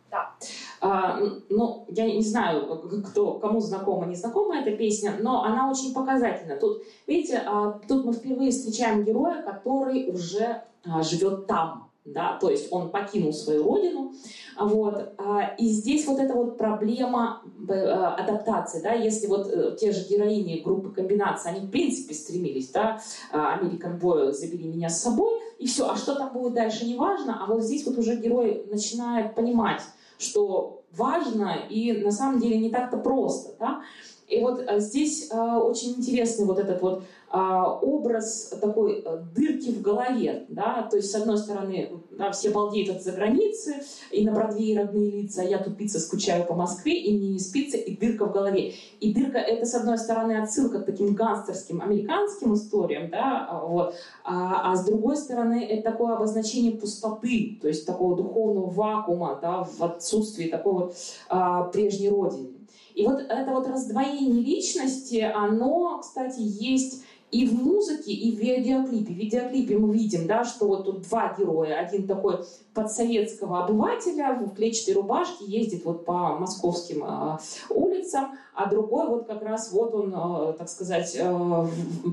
S1: Да. А, ну, я не знаю, кто, кому знакома, не знакома эта песня, но она очень показательна. Тут, видите, а, тут мы впервые встречаем героя, который уже а, живет там, да, то есть он покинул свою родину, вот, а, и здесь вот эта вот проблема э, адаптации, да, если вот э, те же героини группы комбинации, они в принципе стремились, да, American Boy забери меня с собой, и все, а что там будет дальше, не важно, а вот здесь вот уже герой начинает понимать, что важно и на самом деле не так-то просто, да, и вот э, здесь очень интересный вот этот вот а, образ такой э, дырки в голове, да, то есть с одной стороны все балдеют от за границы, и на Бродвее родные лица, а я тупица, скучаю по Москве, и мне не спится, и дырка в голове. И дырка это с одной стороны отсылка к таким гангстерским американским историям, да, а, вот, а, а с другой стороны это такое обозначение пустоты, то есть такого духовного вакуума, да, в отсутствии такого а, прежней родины. И вот это вот раздвоение личности, оно, кстати, есть и в музыке, и в видеоклипе. В видеоклипе мы видим, да, что вот тут два героя. Один такой подсоветского обывателя в клетчатой рубашке ездит вот по московским э, улицам, а другой вот как раз вот он, э, так сказать, э,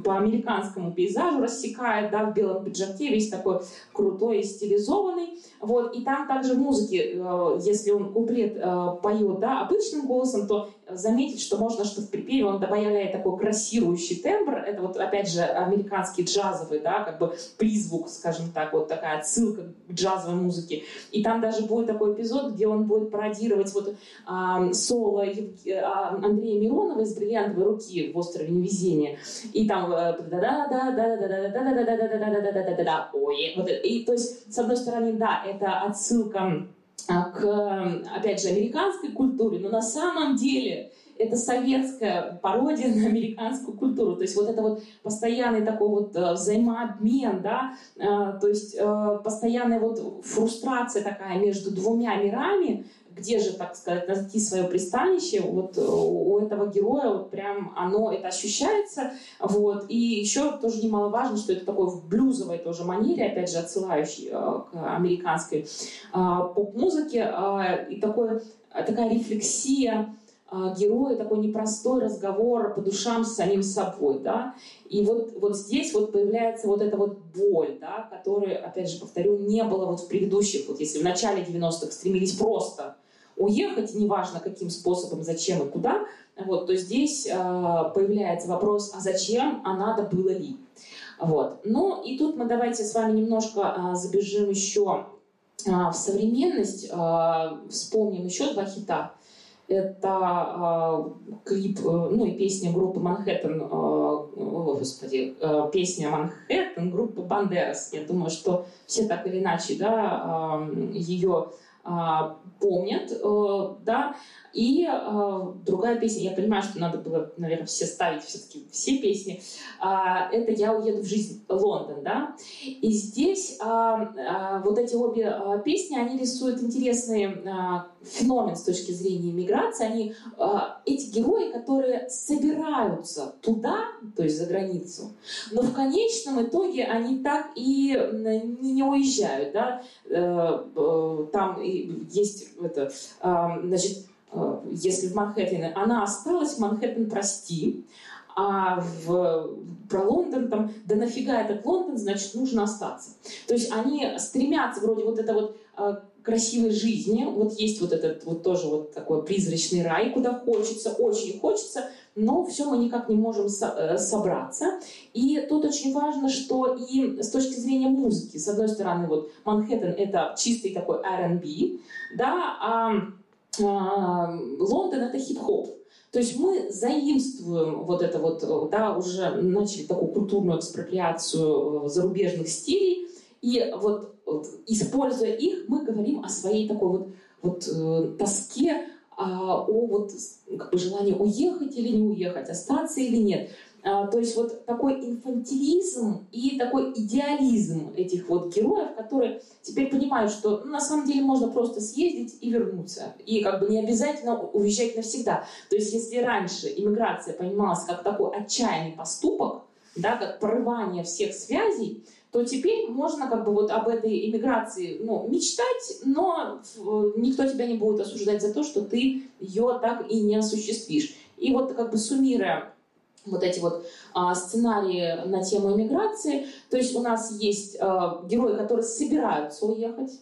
S1: по американскому пейзажу рассекает, да, в белом пиджаке, весь такой крутой и стилизованный. Вот, и там также музыки, э, если он куплет поет, да, обычным голосом, то заметить, что можно, что в припеве он добавляет такой крассирующий тембр. Это вот, опять же, американский джазовый, да, как бы призвук, скажем так, вот такая отсылка к джазовой музыке. И там даже будет такой эпизод, где он будет пародировать вот э, соло Андрея Миронова из «Бриллиантовой руки» в «Острове невезения». И там да да да да да да да да да да да да да да да да да ой вот и то есть с одной стороны да это отсылка к опять же американской культуре но на самом деле это советская пародия на американскую культуру. То есть вот это вот постоянный такой вот взаимообмен, да, то есть постоянная вот фрустрация такая между двумя мирами, где же, так сказать, найти свое пристанище, вот э, у этого героя вот прям оно, это ощущается, вот, и еще тоже немаловажно, что это такой в блюзовой тоже манере, опять же, отсылающий э, к американской э, поп-музыке, и такой, такая рефлексия героя, такой непростой разговор по душам с самим собой, да, и вот, вот здесь вот появляется вот эта вот боль, да, которая, опять же, повторю, не было вот в предыдущих, вот если в начале 90-х стремились просто уехать, неважно каким способом, зачем и куда, вот, то здесь э, появляется вопрос, а зачем, а надо было ли. Вот. Ну и тут мы давайте с вами немножко э, забежим еще э, в современность, э, вспомним еще два хита. Это э, клип, э, ну и песня группы Манхэттен, э, о, господи, э, песня Манхэттен группы Бандерас. Я думаю, что все так или иначе, да, э, ее а, помнят, да, и э, другая песня, я понимаю, что надо было, наверное, все ставить все-таки все песни, э, это «Я уеду в жизнь Лондон», да, и здесь э, э, вот эти обе э, песни, они рисуют интересный э, феномен с точки зрения миграции, они, э, эти герои, которые собираются туда, то есть за границу, но в конечном итоге они так и не, не уезжают, да, э, э, там есть это, э, значит, если в Манхэттене, она осталась, Манхэттен прости, а в, про Лондон там, да нафига этот Лондон, значит, нужно остаться. То есть они стремятся вроде вот это вот э, красивой жизни, вот есть вот этот вот тоже вот такой призрачный рай, куда хочется, очень хочется, но все мы никак не можем э, собраться. И тут очень важно, что и с точки зрения музыки, с одной стороны, вот Манхэттен это чистый такой R&B, да, а, Лондон это хип-хоп. То есть мы заимствуем вот это вот, да, уже начали такую культурную экспроприацию э, зарубежных стилей, и вот, вот используя их, мы говорим о своей такой вот, вот э, тоске, а, о вот как бы желании уехать или не уехать, остаться или нет. А, то есть вот такой инфантилизм и такой идеализм этих вот героев, которые теперь понимают, что ну, на самом деле можно просто съездить и вернуться. И как бы не обязательно уезжать навсегда. То есть если раньше иммиграция понималась как такой отчаянный поступок, да, как прорывание всех связей, то теперь можно как бы вот об этой иммиграции ну, мечтать, но никто тебя не будет осуждать за то, что ты ее так и не осуществишь. И вот как бы суммируя вот эти вот а, сценарии на тему иммиграции, то есть у нас есть а, герои, которые собираются уехать,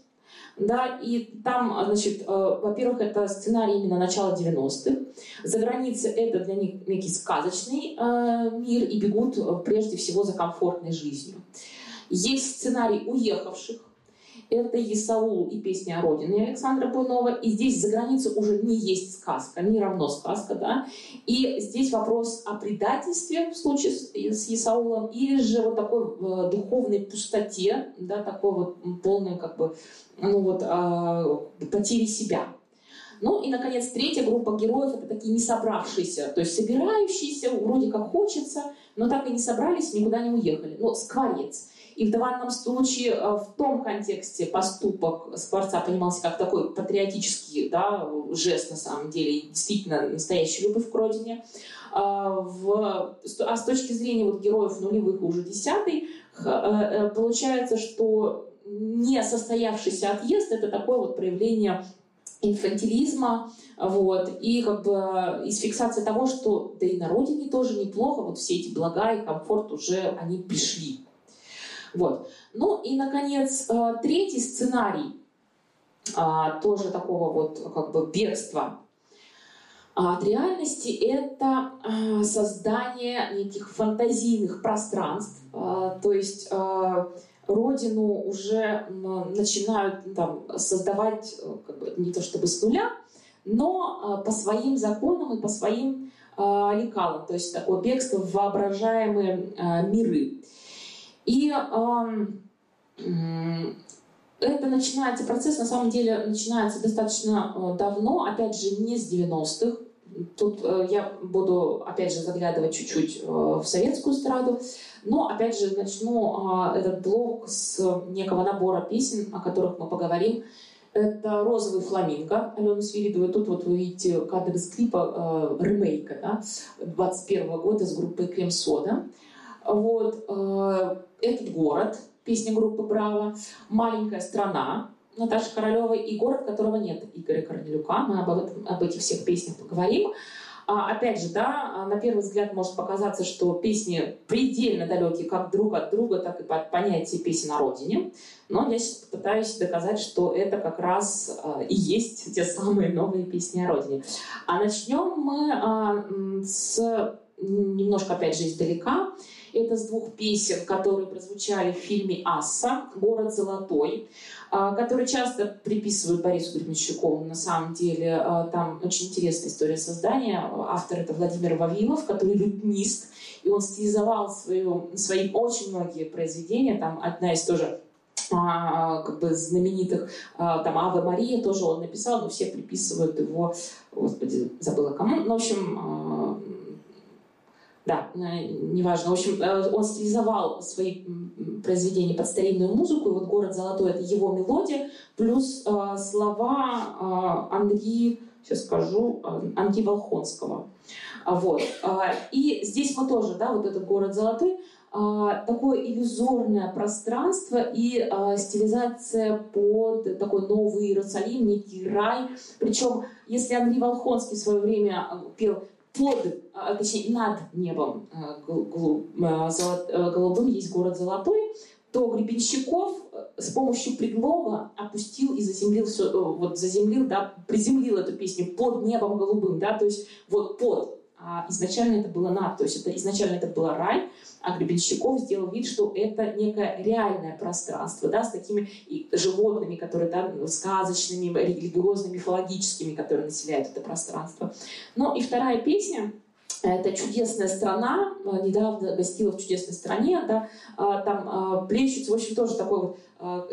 S1: да, и там, значит, э, во-первых, это сценарий именно начала 90-х. За границей это для них некий сказочный э, мир, и бегут э, прежде всего за комфортной жизнью. Есть сценарий уехавших, это Исаул и песня о родине Александра Буйнова. И здесь за границей уже не есть сказка, не равно сказка, да. И здесь вопрос о предательстве в случае с, с Исаулом или же вот такой э, духовной пустоте, да, такой вот полной как бы, ну вот, э, потери себя. Ну и, наконец, третья группа героев — это такие не собравшиеся, то есть собирающиеся, вроде как хочется, но так и не собрались, никуда не уехали. Ну, скворец. И в данном случае э, в том контексте поступок Скворца понимался как такой патриотический да, жест на самом деле, действительно настоящая любовь к родине. А, в, а с точки зрения вот героев нулевых уже десятый, э, э, получается, что не состоявшийся отъезд — это такое вот проявление инфантилизма, вот, и как бы из фиксации того, что да и на родине тоже неплохо, вот все эти блага и комфорт уже они пришли. Вот. Ну и, наконец, э, третий сценарий а, тоже такого вот как бы бегства от реальности – это э, создание неких фантазийных пространств. Э, то есть родину уже начинают там, создавать как бы, не то чтобы с нуля, но по своим законам и по своим лекалам. То есть такое бегство в воображаемые миры. И это начинается, процесс на самом деле начинается достаточно э, давно, опять же, не с 90-х. Тут э, я буду, опять же, заглядывать чуть-чуть э, в советскую эстраду. Но, опять же, начну этот блок с некого набора песен, о которых мы поговорим. Это «Розовый фламинго» Алены Свиридовой. Тут вот вы видите кадр из клипа э, ремейка да, 21 года с группой «Крем-сода». Вот, э, этот город, песня группы «Браво», «Маленькая страна», Наташа Королева и город, которого нет, Игоря Корнелюка. Мы об, этом, об этих всех песнях поговорим. А, опять же, да, на первый взгляд может показаться, что песни предельно далекие как друг от друга, так и под понятие песен о родине. Но я сейчас попытаюсь доказать, что это как раз а, и есть те самые новые песни о родине. А начнем мы а, с немножко, опять же, издалека. Это с двух песен, которые прозвучали в фильме «Асса. Город золотой», а, который часто приписывают Борису Гребенщикову. На самом деле а, там очень интересная история создания. Автор это Владимир Вавилов, который лютнист, и он стилизовал свою, свои очень многие произведения. Там одна из тоже а, как бы знаменитых, там Ава Мария тоже он написал, но все приписывают его, господи, забыла кому. Ну, в общем, да, э, неважно. В общем, э, он стилизовал свои произведения под старинную музыку, и вот «Город золотой» — это его мелодия, плюс э, слова э, сейчас скажу, Анки Волхонского. А, вот. И здесь мы тоже, да, вот этот «Город золотой», такое иллюзорное пространство и э, стилизация под такой новый Иерусалим, некий рай. Причем, если Андрей Волхонский в свое время пел под, а, точнее, над небом а, а, голубым есть город Золотой, то Гребенщиков э, с помощью предлога опустил и заземлил все, э, вот заземлил, да, приземлил эту песню под небом голубым, да, то есть вот под. А изначально это было над, то есть это, изначально это было рай, а Гребенщиков сделал вид, что это некое реальное пространство, да, с такими животными, которые да, сказочными, религиозными, мифологическими, которые населяют это пространство. Ну и вторая песня, это чудесная страна, недавно гостила в чудесной стране, да, а, там а, плещется, в общем, тоже такое вот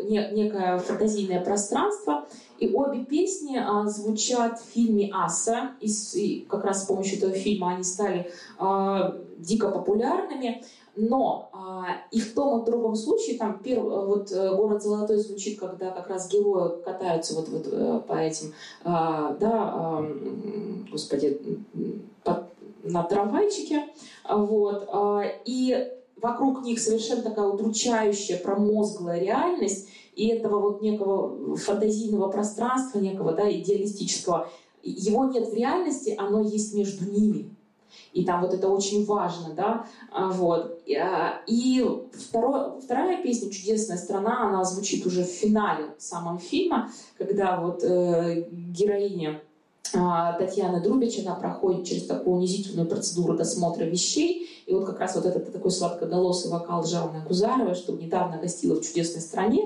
S1: некое фантазийное пространство. И обе песни звучат в фильме «Аса», и как раз с помощью этого фильма они стали дико популярными. Но а, и в том и в другом случае, там перв, вот э, город Золотой звучит, когда как раз герои катаются вот, вот э, по этим, а, да, а, господи, по, на трамвайчике, вот, а, и вокруг них совершенно такая удручающая, промозглая реальность, и этого вот некого фантазийного пространства, некого да, идеалистического, его нет в реальности, оно есть между ними. И там вот это очень важно, да, а, вот. А, и второе, вторая песня «Чудесная страна», она звучит уже в финале самого фильма, когда вот э, героиня а, Татьяна Друбич, она проходит через такую унизительную процедуру досмотра вещей, и вот как раз вот этот такой сладкоголосый вокал Жанны Кузаровой, что недавно гостила в «Чудесной стране»,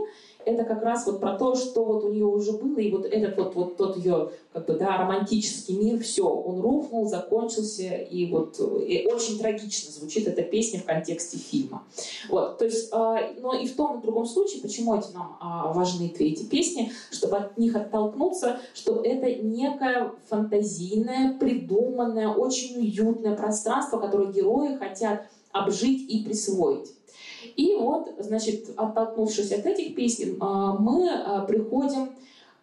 S1: это как раз вот про то, что вот у нее уже было, и вот этот вот, вот тот ее как бы, да, романтический мир, все, он рухнул, закончился, и вот и очень трагично звучит эта песня в контексте фильма. Вот, то есть, э, но и в том и в другом случае, почему эти нам э, важны эти песни, чтобы от них оттолкнуться, что это некое фантазийное, придуманное, очень уютное пространство, которое герои хотят обжить и присвоить. И вот, значит, оттолкнувшись от этих песен, а, мы а, приходим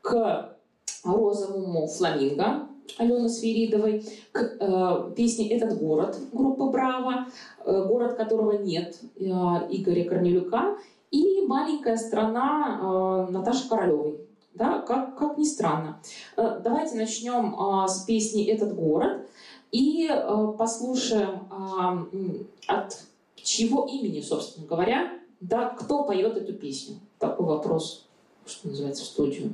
S1: к розовому фламинго Алены Свиридовой, к э, песне «Этот город» группы «Браво», э, город которого нет э, Игоря Корнелюка, и «Маленькая страна» Наташи Королевой. Да, как, как ни странно. Давайте начнем с песни «Этот город» и послушаем от чьего имени, собственно говоря, да, кто поет эту песню? Такой вопрос, что называется, в студию.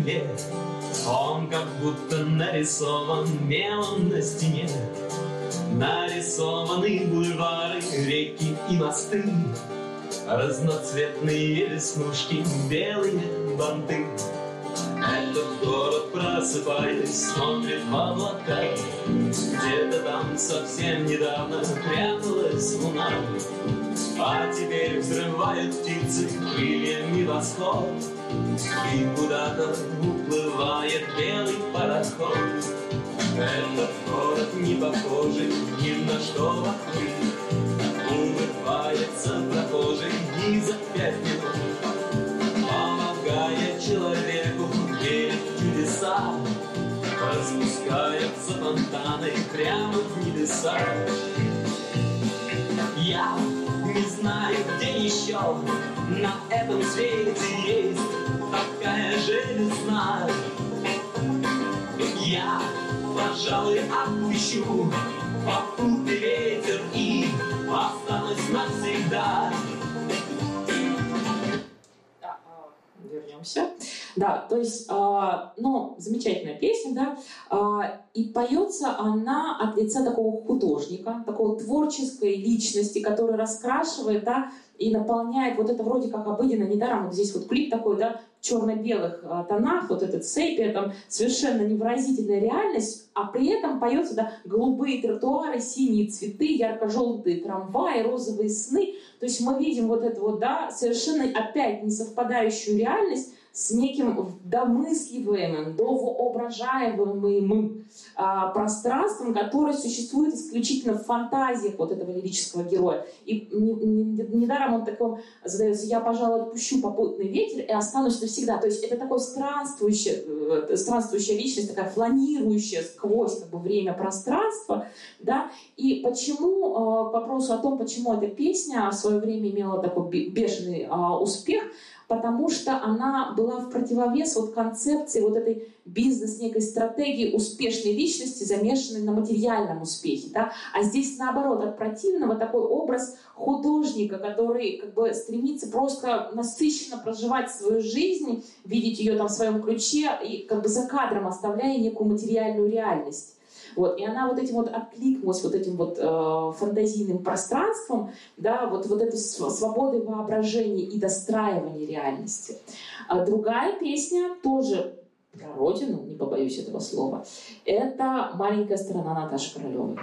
S2: Земле. Он как будто нарисован мелом на стене. Нарисованы бульвары, реки и мосты, Разноцветные веснушки, белые банты. Этот город, просыпаясь, смотрит в облака, Где-то там совсем недавно пряталась луна. А теперь взрывают птицы крыльями восход, И куда-то уплывает белый пароход. Этот город не похожий ни на что вокруг, Улыбается прохожий ни за пять минут, Помогая человеку верить в чудеса, Распускаются фонтаны прямо в небеса. Я не знаю, где еще на этом свете есть такая же. Я, пожалуй, отпущу попутный ветер и останусь навсегда.
S1: Вернемся. Да, то есть, э, ну, замечательная песня, да, э, и поется она от лица такого художника, такого творческой личности, который раскрашивает, да, и наполняет вот это вроде как обыденно, недаром вот здесь вот клип такой, да, в черно-белых э, тонах, вот этот сепия, там совершенно невыразительная реальность, а при этом поется, да, голубые тротуары, синие цветы, ярко-желтые трамваи, розовые сны, то есть мы видим вот это вот, да, совершенно опять несовпадающую реальность, с неким домысливаемым, довоображаемым а, пространством, которое существует исключительно в фантазиях вот этого лирического героя. И недаром он такой задается, я, пожалуй, отпущу попутный ветер и останусь навсегда. То есть это такой странствующая, э, странствующая личность, такая фланирующая сквозь как бы, время, пространство. Да? И почему, а, к вопросу о том, почему эта песня в свое время имела такой бешеный а, успех – потому что она была в противовес вот концепции вот этой бизнес некой стратегии успешной личности, замешанной на материальном успехе. Да? А здесь наоборот, от противного такой образ художника, который как бы стремится просто насыщенно проживать свою жизнь, видеть ее там в своем ключе и как бы за кадром оставляя некую материальную реальность. Вот, и она вот этим вот откликнулась вот этим вот э, фантазийным пространством, да, вот, вот этой свободой воображения и достраивания реальности. А другая песня тоже про родину, не побоюсь этого слова, это «Маленькая сторона Наташи Королевой».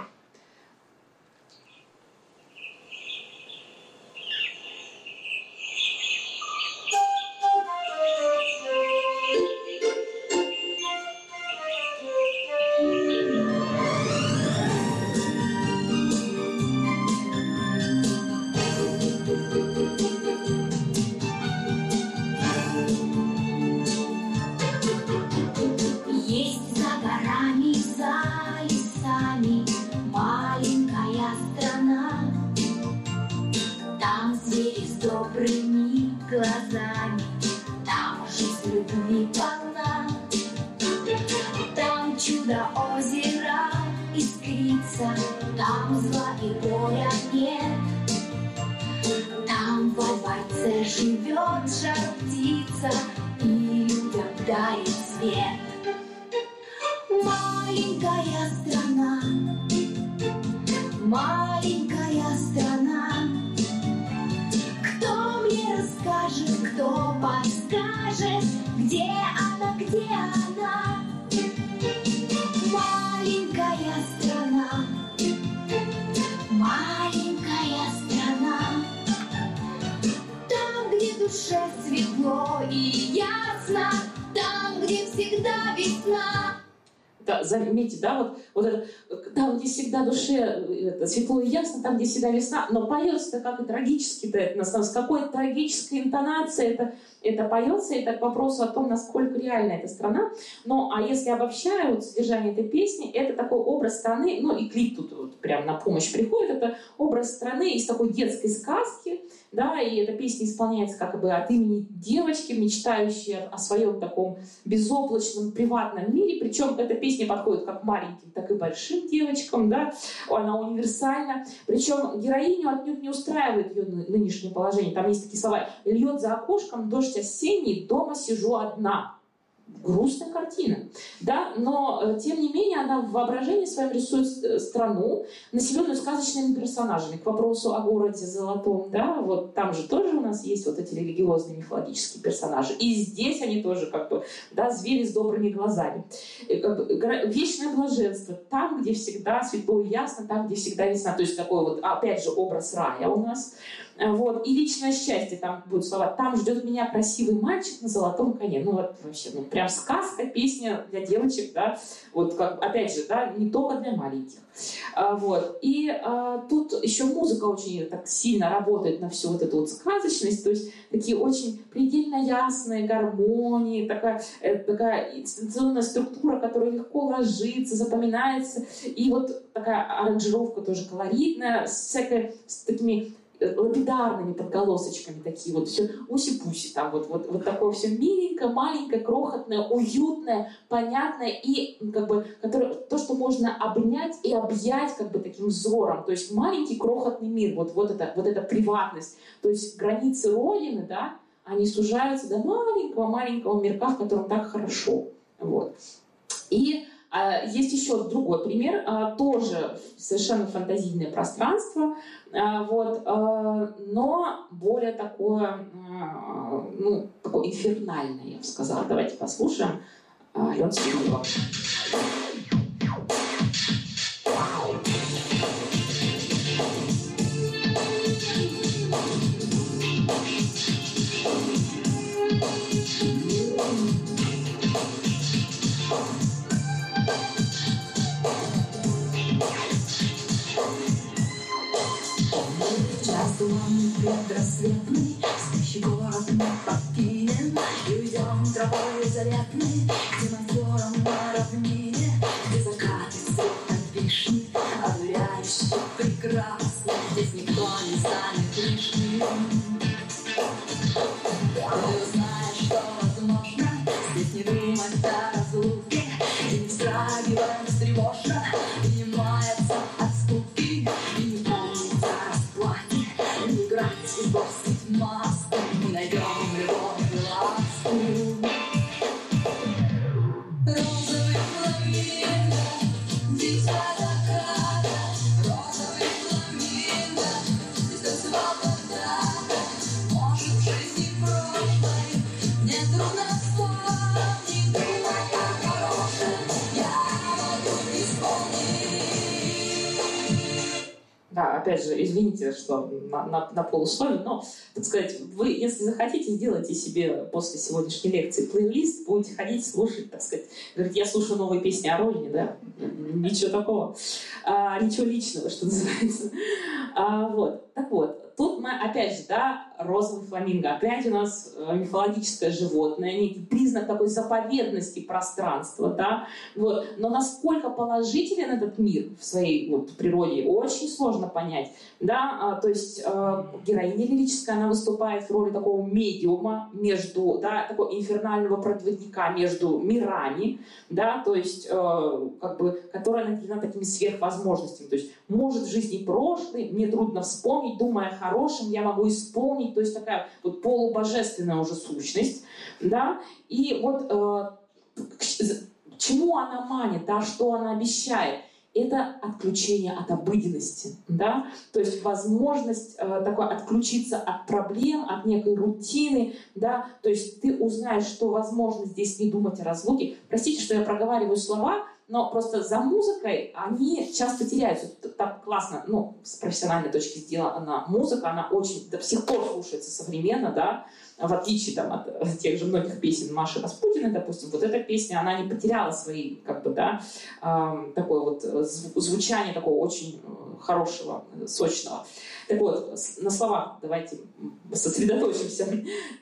S5: Всегда
S1: душе это, светло и ясно, там, где всегда весна, но поется-то как и трагически-то, это, с какой трагической интонацией это, это поется, это к вопросу о том, насколько реальна эта страна. Но, а если обобщаю вот, содержание этой песни, это такой образ страны, ну и клип тут вот, прям на помощь приходит, это образ страны из такой детской сказки, да, и эта песня исполняется как бы от имени девочки, мечтающей о своем таком безоблачном приватном мире, причем эта песня подходит как маленьким, так и большим девочкам, да, она универсальна, причем героиню отнюдь не устраивает ее нынешнее положение, там есть такие слова «льет за окошком дождь осенний, дома сижу одна», грустная картина, да, но э, тем не менее она в воображении своем рисует э, страну, населенную сказочными персонажами. К вопросу о городе золотом, да, вот там же тоже у нас есть вот эти религиозные мифологические персонажи, и здесь они тоже как бы, да, звери с добрыми глазами. Вечное блаженство, там, где всегда светло и ясно, там, где всегда весна, то есть такой вот, опять же, образ рая у нас, вот. И личное счастье, там будут слова. Там ждет меня красивый мальчик на золотом коне. Ну вот вообще, ну прям сказка, песня для девочек, да. Вот как, опять же, да, не только для маленьких. А, вот. И а, тут еще музыка очень так сильно работает на всю вот эту вот сказочность. То есть такие очень предельно ясные гармонии, такая, э, такая инстанционная структура, которая легко ложится, запоминается. И вот такая аранжировка тоже колоритная, с, всякой, с такими лапидарными подголосочками такие вот все уси-пуси там вот, вот, вот такое все миленькое, маленькое, крохотное, уютное, понятное и как бы которое, то, что можно обнять и объять как бы таким взором. То есть маленький крохотный мир, вот, вот, это, вот эта приватность. То есть границы Родины, да, они сужаются до маленького-маленького мирка, в котором так хорошо. Вот. И есть еще другой пример, а, тоже совершенно фантазийное пространство, а, вот, но более такое, ну, такое инфернальное, я бы сказала. Давайте послушаем Алена Смирнова.
S5: Предрассветный Спящий город мы покинем И уйдем тропой заветной Где озером на равнине. Где закаты от вишни Одуряюще прекрасно Здесь никто не станет лишним. Ты узнаешь,
S1: извините, что на, на, на полусловие, но, так сказать, вы, если захотите, сделайте себе после сегодняшней лекции плейлист, будете ходить, слушать, так сказать. Говорит, я слушаю новые песни о родине, да? Ничего такого. А, ничего личного, что называется. А, вот. Так вот, тут мы, опять же, да, розовый фламинго. Опять у нас э, мифологическое животное, некий признак такой заповедности пространства, да. Вот. Но насколько положителен этот мир в своей вот, природе, очень сложно понять, да. А, то есть э, героиня лирическая, она выступает в роли такого медиума между, да, такого инфернального проводника между мирами, да, то есть э, как бы, которая наделена такими сверхвозможностями. То есть может в жизни прошлый, мне трудно вспомнить, думая о хорошем, я могу исполнить, то есть такая вот полубожественная уже сущность, да, и вот э, чему она манит, да, что она обещает? Это отключение от обыденности, да, то есть возможность э, такой отключиться от проблем, от некой рутины, да, то есть ты узнаешь, что возможно здесь не думать о разлуке. Простите, что я проговариваю слова, но просто за музыкой они часто теряются. Так классно, ну, с профессиональной точки сделана музыка, она очень до сих пор слушается современно, да, в отличие там, от тех же многих песен Маши Распутиной, допустим, вот эта песня, она не потеряла свои, как бы, да, э, такое вот звучание такого очень э, хорошего, сочного. Так вот, на словах давайте сосредоточимся.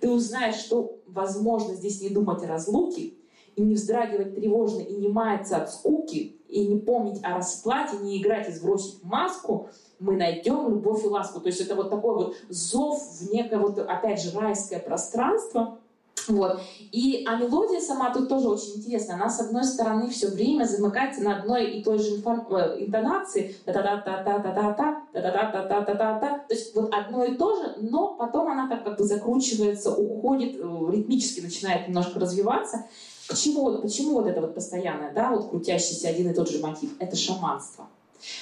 S1: Ты узнаешь, что возможно здесь не думать о разлуке, и не вздрагивать тревожно, и не маяться от скуки, и не помнить о расплате, не играть и сбросить маску, мы найдем любовь и ласку. То есть это вот такой вот зов в некое вот, опять же, райское пространство. Вот. И, а мелодия сама тут тоже очень интересная. Она, с одной стороны, все время замыкается на одной и той же э, интонации. Та-та-та-та-та-та-та, та та та та та та То есть вот одно и то же, но потом она как бы закручивается, уходит, э, ритмически начинает немножко развиваться. К чему, почему вот это вот постоянное, да, вот крутящийся один и тот же мотив? Это шаманство.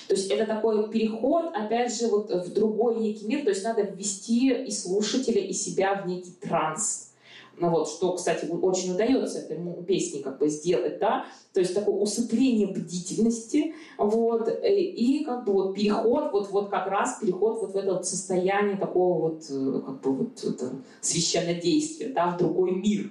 S1: То есть это такой переход, опять же, вот в другой некий мир. То есть надо ввести и слушателя, и себя в некий транс. Ну вот, что, кстати, очень удается этой песне как бы сделать, да, то есть такое усыпление бдительности, вот, э, и как бы вот переход, вот, вот как раз переход вот в это вот состояние такого вот, э, как бы вот это священнодействия, да, в другой мир.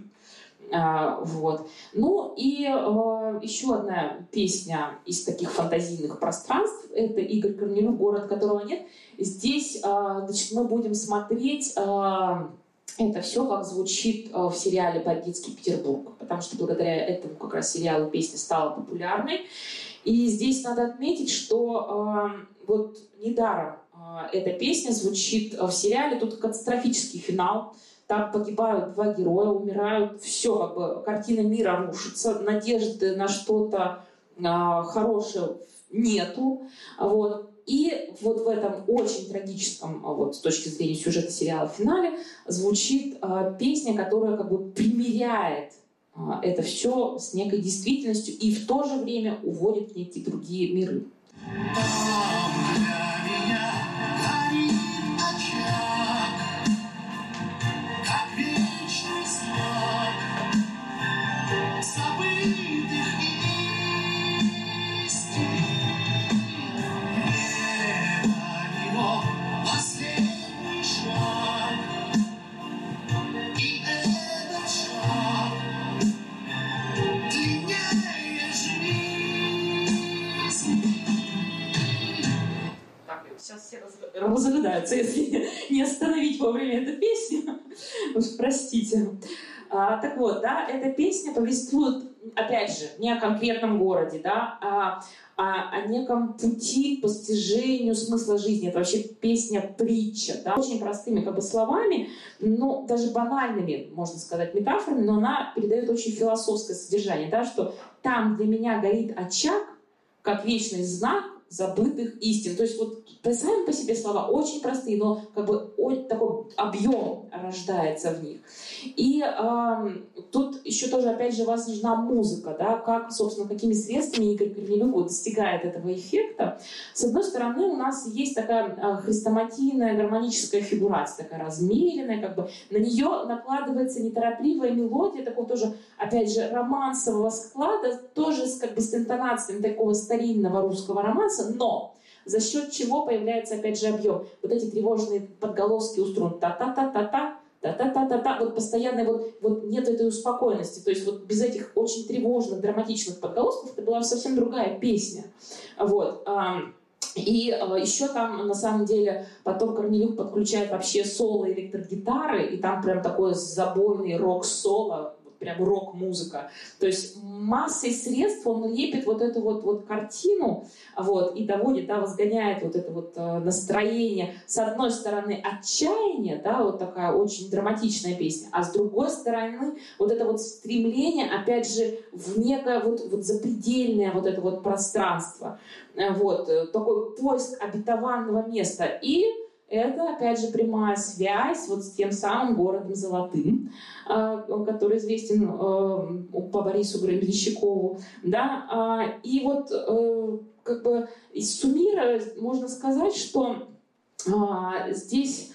S1: А, вот. Ну и э, еще одна песня из таких фантазийных пространств. Это Игорь Корнелюк «Город, которого нет». Здесь э, значит, мы будем смотреть э, это все, как звучит э, в сериале «Бандитский Петербург», потому что благодаря этому как раз сериалу песня стала популярной. И здесь надо отметить, что э, вот недаром э, эта песня звучит в сериале. Тут катастрофический финал – там погибают два героя, умирают, все, как бы картина мира рушится, надежды на что-то э, хорошее нету. Вот. И вот в этом очень трагическом, а, вот с точки зрения сюжета сериала финале, звучит э, песня, которая как бы примеряет э, это все с некой действительностью и в то же время уводит в некие другие миры. разрыдаются, Уж простите. А, так вот, да, эта песня повествует, опять же, не о конкретном городе, да, а, а о неком пути к постижению смысла жизни. Это вообще песня-притча, да, очень простыми как бы словами, ну, даже банальными, можно сказать, метафорами, но она передает очень философское содержание, да, что там для меня горит очаг, как вечный знак, забытых истин. То есть вот сами по себе слова очень простые, но как бы такой объем рождается в них. И э, тут еще тоже, опять же, важна музыка, да, как, собственно, какими средствами Игорь Корнелюк достигает этого эффекта. С одной стороны, у нас есть такая э, хрестоматийная гармоническая фигурация, такая размеренная, как бы на нее накладывается неторопливая мелодия, такого тоже, опять же, романсового склада, тоже с, как бы, с интонациями такого старинного русского романса, но за счет чего появляется опять же объем. Вот эти тревожные подголоски у струн та-та-та-та-та, та-та-та-та-та, вот постоянно вот, вот нет этой успокоенности. То есть вот без этих очень тревожных, драматичных подголосков это была совсем другая песня. Вот. И э, еще там, на самом деле, потом Корнелюк подключает вообще соло электрогитары, и там прям такой забойный рок-соло, прям рок-музыка. То есть массой средств он лепит вот эту вот, вот картину вот, и доводит, да, возгоняет вот это вот э, настроение. С одной стороны отчаяние, да, вот такая очень драматичная песня, а с другой стороны вот это вот стремление, опять же, в некое вот, вот запредельное вот это вот пространство. Э, вот, э, такой поиск обетованного места. И это, опять же, прямая связь вот с тем самым городом Золотым, а, который известен э, по Борису Гребенщикову. Да? А, и вот э, как бы из суммира можно сказать, что а, здесь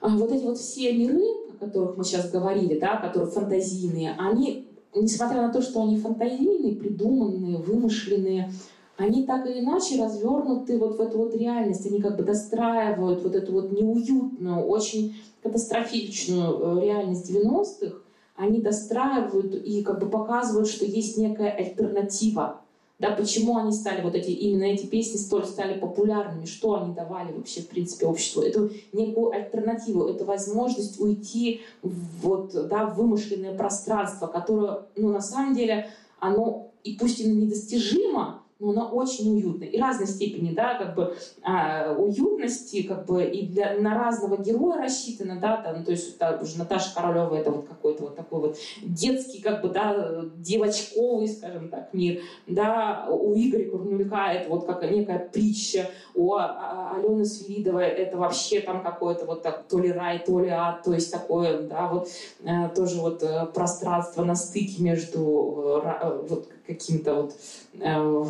S1: вот эти вот все миры, о которых мы сейчас говорили, да, которые фантазийные, они, несмотря на то, что они фантазийные, придуманные, вымышленные, они так или иначе развернуты вот в эту вот реальность, они как бы достраивают вот эту вот неуютную, очень катастрофичную э, реальность 90-х, они достраивают и как бы показывают, что есть некая альтернатива. Да, почему они стали, вот эти, именно эти песни столь стали популярными, что они давали вообще, в принципе, обществу. Это некую альтернативу, это возможность уйти в, вот, да, в вымышленное пространство, которое, ну, на самом деле, оно и пусть и недостижимо, но она очень уютная. И разной степени, да, как бы а, уютности, как бы и для, на разного героя рассчитана, да, там, то есть да, уже Наташа Королева это вот какой-то вот такой вот детский, как бы, да, девочковый, скажем так, мир, да, у Игоря Курнулика это вот как некая притча, у а, а, Алены Свиридовой это вообще там какое-то вот так, то ли рай, то ли ад, то есть такое, да, вот э, тоже вот э, пространство на стыке между э, вот каким-то вот э,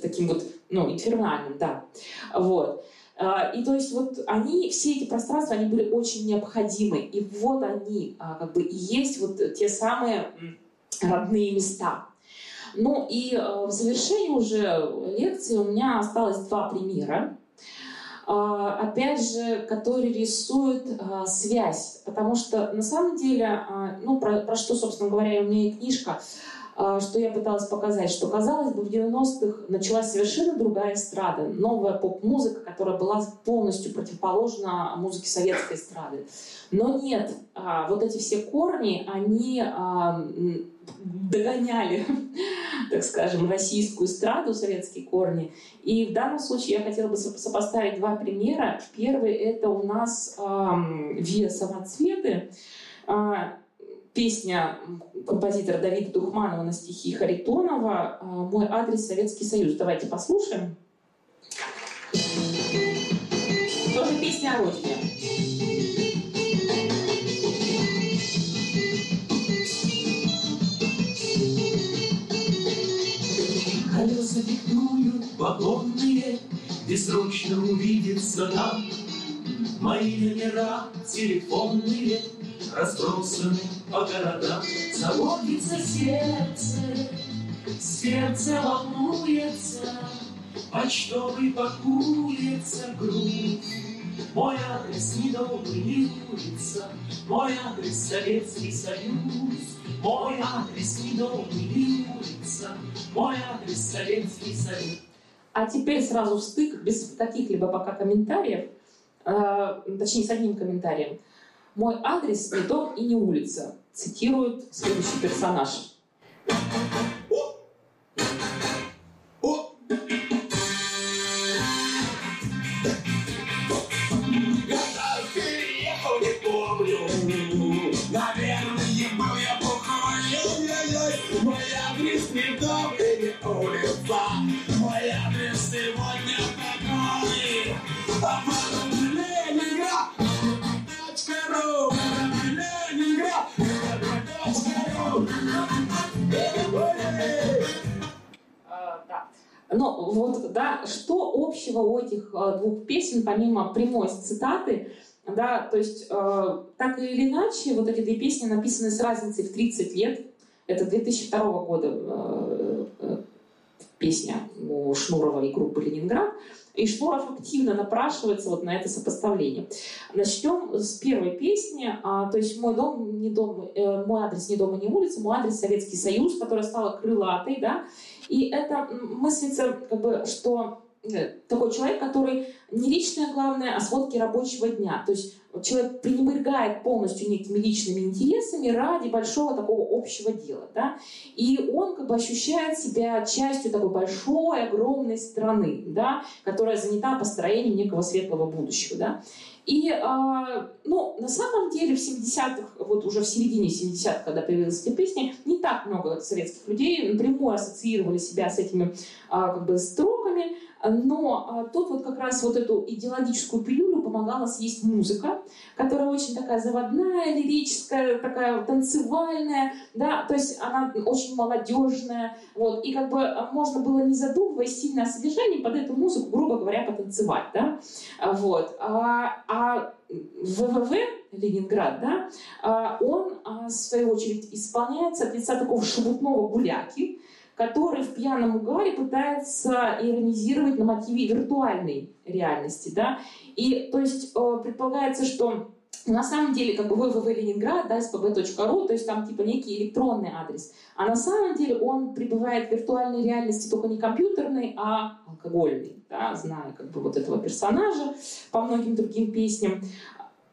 S1: таким вот, ну, инфернальным, да. Вот. А, и то есть вот они, все эти пространства, они были очень необходимы. И вот они а, как бы и есть вот те самые родные места. Ну и э, в завершении уже лекции у меня осталось два примера. А, опять же, который рисует связь. Потому что на самом деле, ну, про, про что, собственно говоря, у меня и книжка, что я пыталась показать, что, казалось бы, в 90-х началась совершенно другая эстрада, новая поп-музыка, которая была полностью противоположна музыке советской эстрады. Но нет, а, вот эти все корни, они а, догоняли, так скажем, российскую эстраду, советские корни. И в данном случае я хотела бы сопоставить два примера. Первый — это у нас «Виа самоцветы», песня композитора Давида Духманова на стихи Харитонова «Мой адрес Советский Союз». Давайте послушаем. Тоже песня о родине.
S2: Колеса диктуют вагонные, Бессрочно увидится нам Мои номера телефонные Разбросаны по городам Заводится сердце, сердце волнуется, Почтовый пакуется грудь. Мой адрес не добрый, не улица, Мой адрес Советский Союз, Мой адрес не добрый, не улица, Мой адрес Советский Союз.
S1: А теперь сразу в стык, без каких-либо пока комментариев, э, точнее, с одним комментарием. Мой адрес не дом и не улица, цитирует следующий персонаж. Вот, да, что общего у этих э, двух песен, помимо прямой цитаты, да, то есть э, так или иначе, вот эти две песни написаны с разницей в 30 лет. Это 2002 года э, э, песня у Шнурова и группы «Ленинград». И Шнуров активно напрашивается вот на это сопоставление. Начнем с первой песни. А, то есть «Мой дом, не дом, э, мой адрес не дом и не улица», «Мой адрес Советский Союз», которая стала крылатой, да, и это мыслится, как бы, что э, такой человек, который не личное главное, а сводки рабочего дня. То есть человек пренебрегает полностью некими личными интересами ради большого такого общего дела. Да? И он как бы ощущает себя частью такой большой, огромной страны, да, которая занята построением некого светлого будущего. Да? И, э, ну, на самом деле в 70-х, вот уже в середине 70-х, когда появилась эта песня, не так много советских людей напрямую ассоциировали себя с этими э, как бы строками, но э, тут вот как раз вот эту идеологическую пилюлю помогала съесть музыка, которая очень такая заводная, лирическая, такая танцевальная, да, то есть она очень молодежная, вот, и как бы можно было, не задумываясь сильно о содержании, под эту музыку, грубо говоря, потанцевать, да, вот. А, а ВВВ Ленинград, да, а, он, а, в свою очередь, исполняется от лица такого шебутного гуляки, который в пьяном угаре пытается иронизировать на мотиве виртуальной реальности. Да? И то есть э, предполагается, что на самом деле, как бы www Ленинград, да, spb.ru, то есть там типа некий электронный адрес. А на самом деле он пребывает в виртуальной реальности только не компьютерной, а алкогольной, да, зная как бы вот этого персонажа по многим другим песням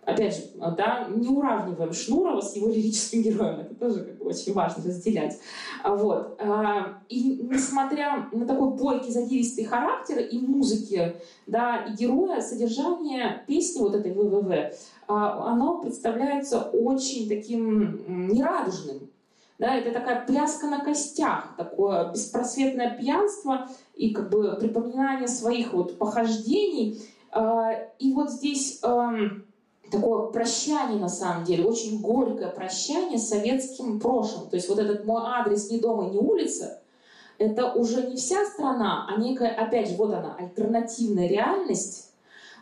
S1: опять же, да, не уравниваем Шнурова с его лирическим героем. Это тоже как бы очень важно разделять. А Вот. А, и несмотря на такой бойкий, задиристый характер и музыки, да, и героя, содержание песни вот этой ВВВ, а, оно представляется очень таким нерадужным. Да, это такая пляска на костях, такое беспросветное пьянство и как бы припоминание своих вот похождений. И вот здесь такое прощание на самом деле, очень горькое прощание с советским прошлым. То есть вот этот мой адрес не дома, не улица, это уже не вся страна, а некая, опять же, вот она, альтернативная реальность,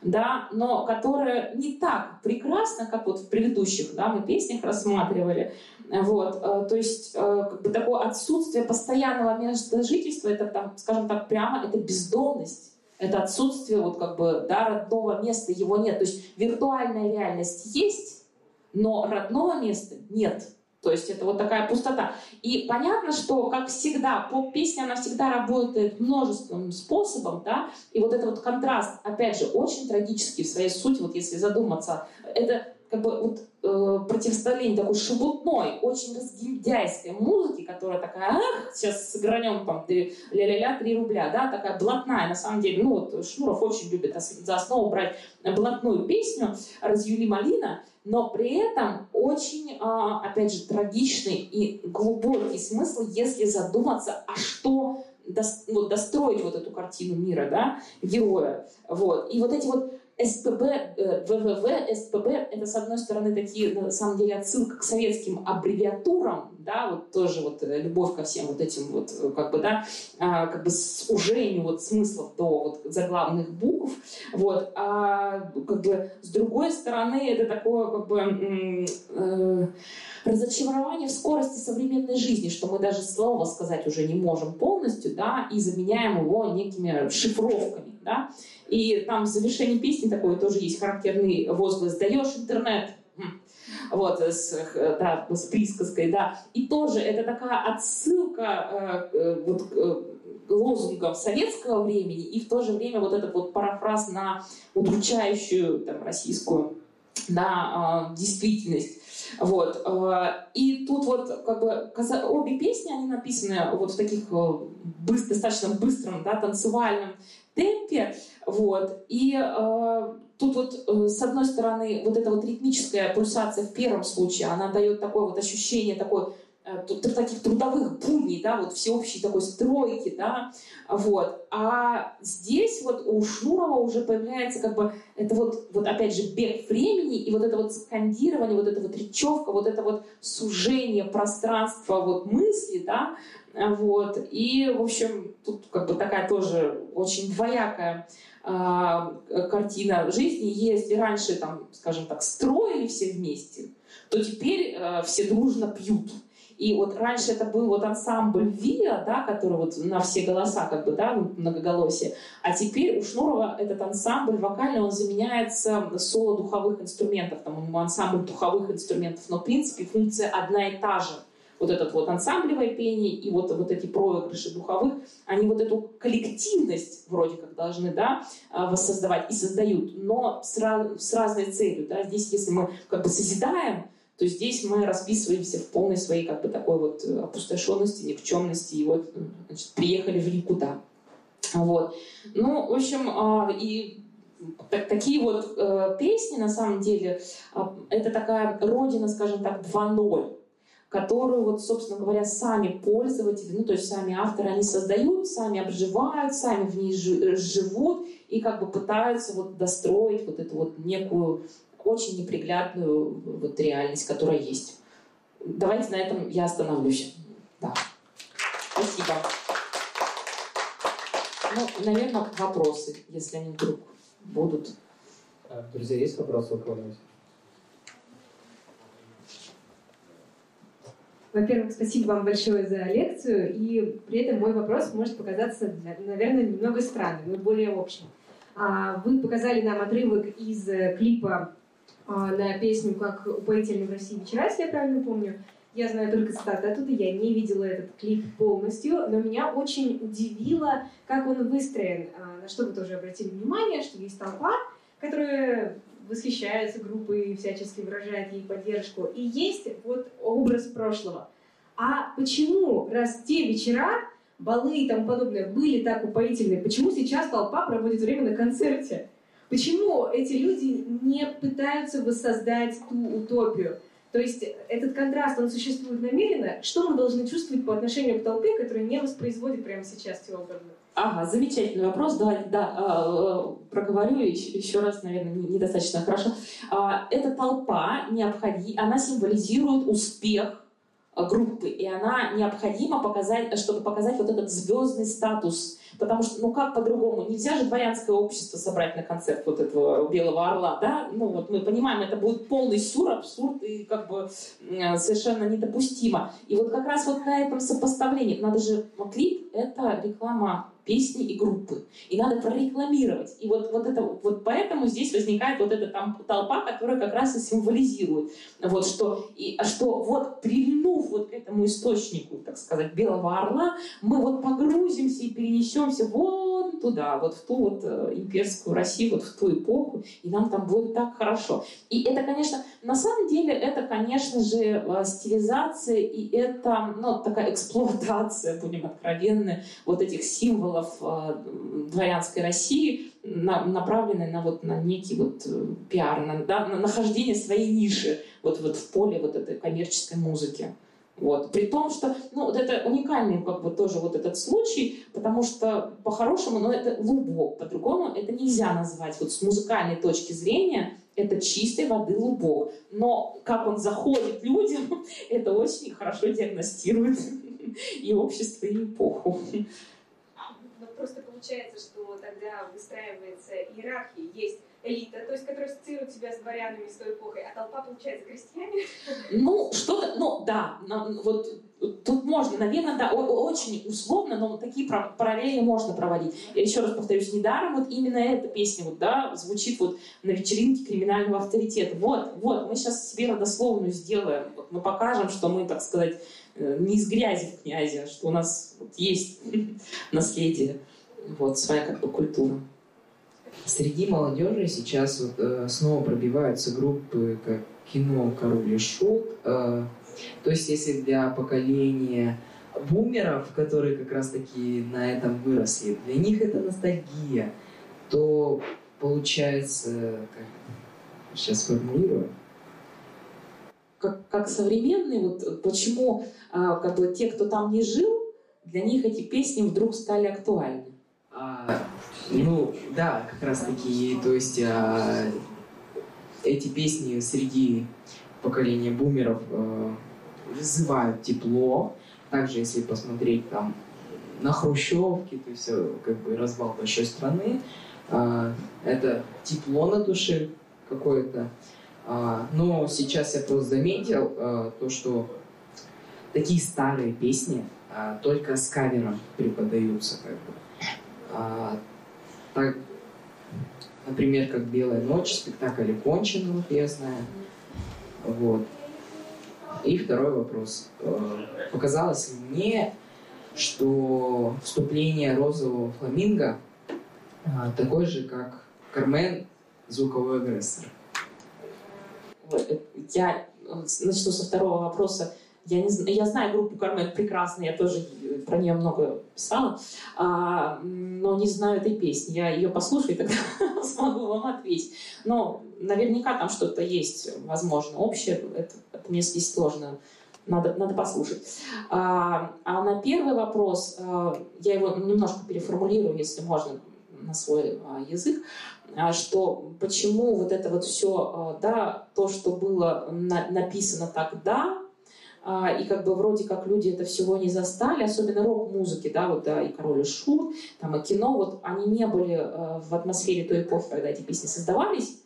S1: да, но которая не так прекрасна, как вот в предыдущих, да, мы песнях рассматривали, вот, э, то есть э, как бы такое отсутствие постоянного места жительства, это там, скажем так, прямо, это бездомность, это отсутствие вот как бы да, родного места, его нет. То есть виртуальная реальность есть, но родного места нет. То есть это вот такая пустота. И понятно, что, как всегда, поп-песня, она всегда работает множеством способом, да, и вот этот вот контраст, опять же, очень трагический в своей сути, вот если задуматься, это как бы вот э, противостояние такой шебутной, очень разгильдяйской музыки, которая такая, ах, сейчас сыгранем там ля-ля-ля, 3 рубля, да, такая блатная, на самом деле, ну вот Шнуров очень любит за основу брать блатную песню «Разъюли малина», но при этом очень, а, опять же, трагичный и глубокий смысл, если задуматься, а что вот, достроить вот эту картину мира, да, героя. Вот. И вот эти вот СПБ, э, ВВВ, СПБ — это, с одной стороны, такие, на самом деле, отсылка к советским аббревиатурам, да, вот тоже вот э, любовь ко всем вот этим вот, э, как бы, да, а, как бы сужению вот смыслов до вот заглавных букв, вот, а как бы с другой стороны, это такое, как бы, э, разочарование в скорости современной жизни, что мы даже слова сказать уже не можем полностью, да, и заменяем его некими шифровками, да, и там в завершении песни такой тоже есть характерный возглас «даешь интернет», хм. вот, с, да, с присказкой, да. И тоже это такая отсылка э, э вот, э, лозунгов советского времени и в то же время вот этот вот парафраз на удручающую там, российскую да, э, действительность. Вот. Э, и тут вот как бы обе песни, они написаны вот в таких э, быстро, достаточно быстром, да, танцевальном темпе. Вот. И э, тут вот э, с одной стороны вот эта вот ритмическая пульсация в первом случае, она дает такое вот ощущение такой таких трудовых будней, да, вот всеобщей такой стройки, да, вот. А здесь вот у Шнурова уже появляется как бы это вот, вот опять же бег времени и вот это вот скандирование, вот эта вот речевка, вот это вот сужение пространства вот мысли, да, вот. И, в общем, тут как бы такая тоже очень двоякая э, картина жизни. Если раньше, там, скажем так, строили все вместе, то теперь э, все дружно пьют. И вот раньше это был вот ансамбль ВИА, да, который вот на все голоса, как бы, да, многоголосие. А теперь у Шнурова этот ансамбль вокальный, он заменяется соло духовых инструментов, там ансамбль духовых инструментов. Но, в принципе, функция одна и та же. вот этот вот ансамблевое пение и вот, вот эти проигрыши духовых, они вот эту коллективность вроде как должны, да, а, воссоздавать и создают, но с, с разной целью, да, здесь если мы как бы созидаем, то здесь мы расписываемся в полной своей как бы такой вот опустошенности, никчемности, и вот значит, приехали в никуда. Вот. Ну, в общем, а, и так, такие вот э, песни, на самом деле, э, это такая родина, скажем так, 2.0 которую, вот, собственно говоря, сами пользователи, ну, то есть сами авторы, они создают, сами обживают, сами в ней живут и как бы пытаются вот достроить вот эту вот некую очень неприглядную вот реальность, которая есть. Давайте на этом я остановлюсь. Да. Спасибо. Ну, наверное, вопросы, если они вдруг будут.
S6: А, друзья, есть вопросы у кого-нибудь?
S7: Во-первых, спасибо вам большое за лекцию, и при этом мой вопрос может показаться, наверное, немного странным, но более общим. А, вы показали нам отрывок из э, клипа на песню «Как упоительны в России вечера», если я правильно помню. Я знаю только цитаты оттуда, я не видела этот клип полностью, но меня очень удивило, как он выстроен. А, на что вы тоже обратили внимание, что есть толпа, которая восхищается группой и всячески выражает ей поддержку. И есть вот образ прошлого. А почему, раз те вечера, балы и тому подобное были так упоительны, почему сейчас толпа проводит время на концерте? Почему эти люди не пытаются воссоздать ту утопию? То есть этот контраст, он существует намеренно. Что мы должны чувствовать по отношению к толпе, которая не воспроизводит прямо сейчас теобразно?
S1: Ага, замечательный вопрос. Давайте, да, э, проговорю еще, еще раз, наверное, недостаточно хорошо. А, эта толпа необходима, она символизирует успех Э, группы, и она необходима показать, чтобы показать вот этот звездный статус. Потому что, ну как по-другому, нельзя же дворянское общество собрать на концерт вот этого Белого Орла, да? Ну вот мы понимаем, это будет полный сур, абсурд и как бы э, совершенно недопустимо. И вот как раз вот на этом сопоставлении, надо же, клип — это реклама песни и группы. И надо прорекламировать. И вот, вот, это, вот поэтому здесь возникает вот эта там толпа, которая как раз и символизирует, вот, что, и, а что вот прильнув вот к этому источнику, так сказать, белого орла, мы вот погрузимся и перенесемся вон туда, вот в ту вот э, имперскую Россию, вот в ту эпоху, и нам там будет так хорошо. И это, конечно, на самом деле, это, конечно же, э, стилизация, и это, ну, такая эксплуатация, будем откровенны, вот этих символов э, дворянской России, на, направленной на, вот, на некий вот пиар, на, да, на нахождение своей ниши вот, вот в поле вот этой коммерческой музыки. Вот. При том, что ну, вот это уникальный как бы тоже вот этот случай, потому что по-хорошему, ну, это лубок, по-другому это нельзя назвать. Вот с музыкальной точки зрения это чистой воды лубок. Но как он заходит людям, это очень хорошо диагностирует и общество, и эпоху
S7: просто получается, что тогда выстраивается иерархия. Есть элита, то есть, которая ассоциирует себя с дворянами с той эпохой, а толпа, получается, крестьяне?
S1: Ну, что-то, ну, да, вот тут можно, наверное, да, очень условно, но такие параллели можно проводить. Я еще раз повторюсь, недаром вот именно эта песня вот, да, звучит вот на вечеринке криминального авторитета. Вот, вот, мы сейчас себе родословную сделаем, вот мы покажем, что мы, так сказать, э, не из грязи в князе, что у нас вот есть наследие вот своя как бы культура.
S8: Среди молодежи сейчас вот, э, снова пробиваются группы как кино «Король и шут». Э, то есть если для поколения бумеров, которые как раз-таки на этом выросли, для них это ностальгия, то получается, как сейчас формулирую,
S1: как, как современный, вот почему а, как бы те, кто там не жил, для них эти песни вдруг стали актуальны.
S8: А, ну, да, как раз таки, то есть а, эти песни среди поколения бумеров а, вызывают тепло. Также, если посмотреть там на хрущевки, то есть э, как бы развал большой страны, а, это тепло на душе какое-то. А, но сейчас я просто заметил а, то, что такие старые песни а, только с кавером преподаются как бы. А, так, например, как «Белая ночь», спектакль окончен, вот я знаю. Вот. И второй вопрос. Э, показалось мне, что вступление розового фламинго э, такое же, как Кармен звуковой агрессор?
S1: Я начну со второго вопроса. Я, не, я знаю группу Кармен прекрасно, я тоже про нее много писала, а, но не знаю этой песни. Я ее послушаю, тогда смогу вам ответить. Но наверняка там что-то есть, возможно, общее. Это, это мне здесь сложно. Надо, надо послушать. А, а на первый вопрос, а, я его немножко переформулирую, если можно, на свой а, язык, а, что почему вот это вот все, а, да, то, что было на, написано тогда, и как бы вроде как люди это всего не застали, особенно рок-музыки, да, вот, да, и Король и Шут, там, и кино, вот они не были э, в атмосфере той эпохи, когда эти песни создавались,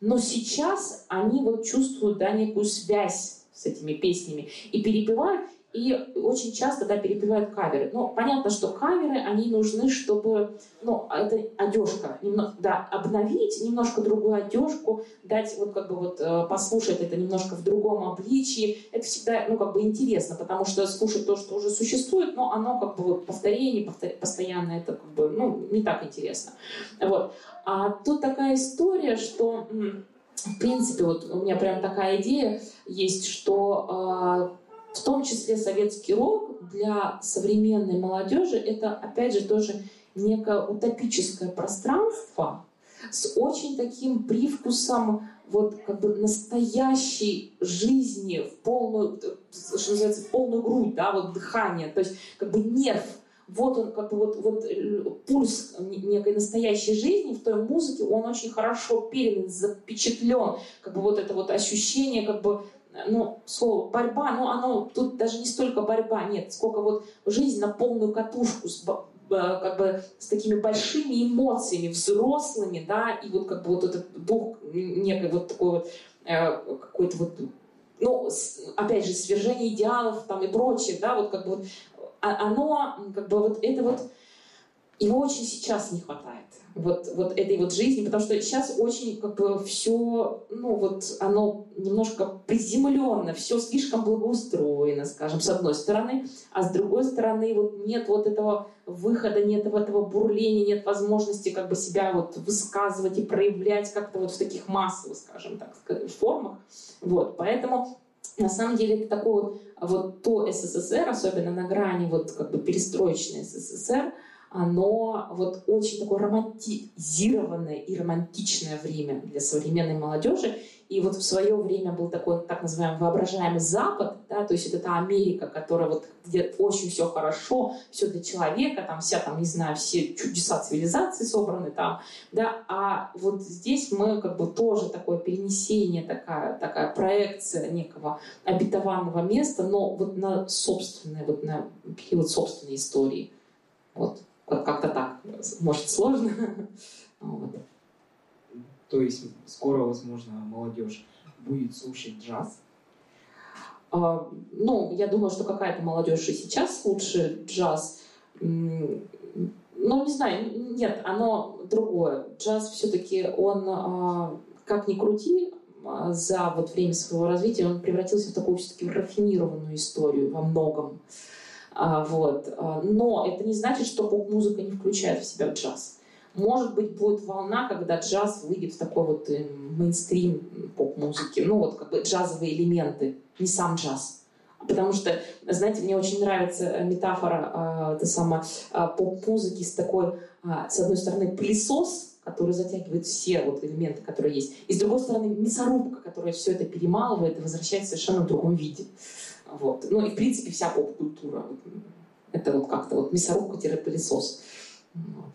S1: но сейчас они вот чувствуют, да, некую связь с этими песнями и перепевают, и очень часто, да, перепевают каверы. Но понятно, что каверы, они нужны, чтобы, ну, это одежка, немного, да, обновить немножко другую одежку, дать вот как бы вот э, послушать это немножко в другом обличии. Это всегда, ну, как бы интересно, потому что слушать то, что уже существует, но оно как бы вот повторение, повтор... постоянно это как бы, ну, не так интересно. Вот. А тут такая история, что в принципе, вот у меня прям такая идея есть, что а, в том числе советский рок для современной молодежи это, опять же, тоже некое утопическое пространство с очень таким привкусом вот как бы настоящей жизни в полную, что называется, в полную грудь, да, вот дыхание, то есть как бы нерв, вот он как бы вот, вот пульс некой настоящей жизни в той музыке, он очень хорошо передан, запечатлен, как бы вот это вот ощущение как бы ну, слово борьба, ну, оно тут даже не столько борьба, нет, сколько вот жизнь на полную катушку, с, как бы с такими большими эмоциями, взрослыми, да, и вот как бы вот этот дух некой вот такой вот э, какой-то вот ну, опять же, свержение идеалов там и прочее, да, вот как бы вот, а, оно, как бы вот это вот, его очень сейчас не хватает вот, вот этой вот жизни, потому что сейчас очень как бы все, ну вот оно немножко приземленно, все слишком благоустроено, скажем, с одной стороны, а с другой стороны вот нет вот этого выхода, нет этого бурления, нет возможности как бы себя вот высказывать и проявлять как-то вот в таких массовых, скажем так, формах. Вот, поэтому на самом деле это такой вот, вот то СССР, особенно на грани вот как бы перестроечный СССР, оно вот очень такое романтизированное и романтичное время для современной молодежи. И вот в свое время был такой так называемый воображаемый Запад, да, то есть это та Америка, которая вот где очень все хорошо, все для человека, там вся там, не знаю, все чудеса цивилизации собраны там, да, а вот здесь мы как бы тоже такое перенесение, такая, такая проекция некого обетованного места, но вот на собственной, вот на период собственной истории. Вот. Как-то так. Может, сложно. Вот.
S8: То есть скоро, возможно, молодежь будет слушать джаз?
S1: А, ну, я думаю, что какая-то молодежь и сейчас слушает джаз. Ну, не знаю, нет, оно другое. Джаз все-таки, он, а, как ни крути, а, за вот время своего развития он превратился в такую все-таки рафинированную историю во многом. А, вот. А, но это не значит, что поп-музыка не включает в себя джаз. Может быть, будет волна, когда джаз выйдет в такой вот э, мейнстрим поп-музыки. Ну, вот как бы джазовые элементы, не сам джаз. Потому что, знаете, мне очень нравится метафора э, это самое, э, поп-музыки с такой, э, с одной стороны, пылесос, который затягивает все вот элементы, которые есть, и с другой стороны, мясорубка, которая все это перемалывает и возвращает в совершенно другом виде. Вот. Ну и, в принципе, вся поп-культура. Это вот как-то вот мясорубка-пылесос. Вот.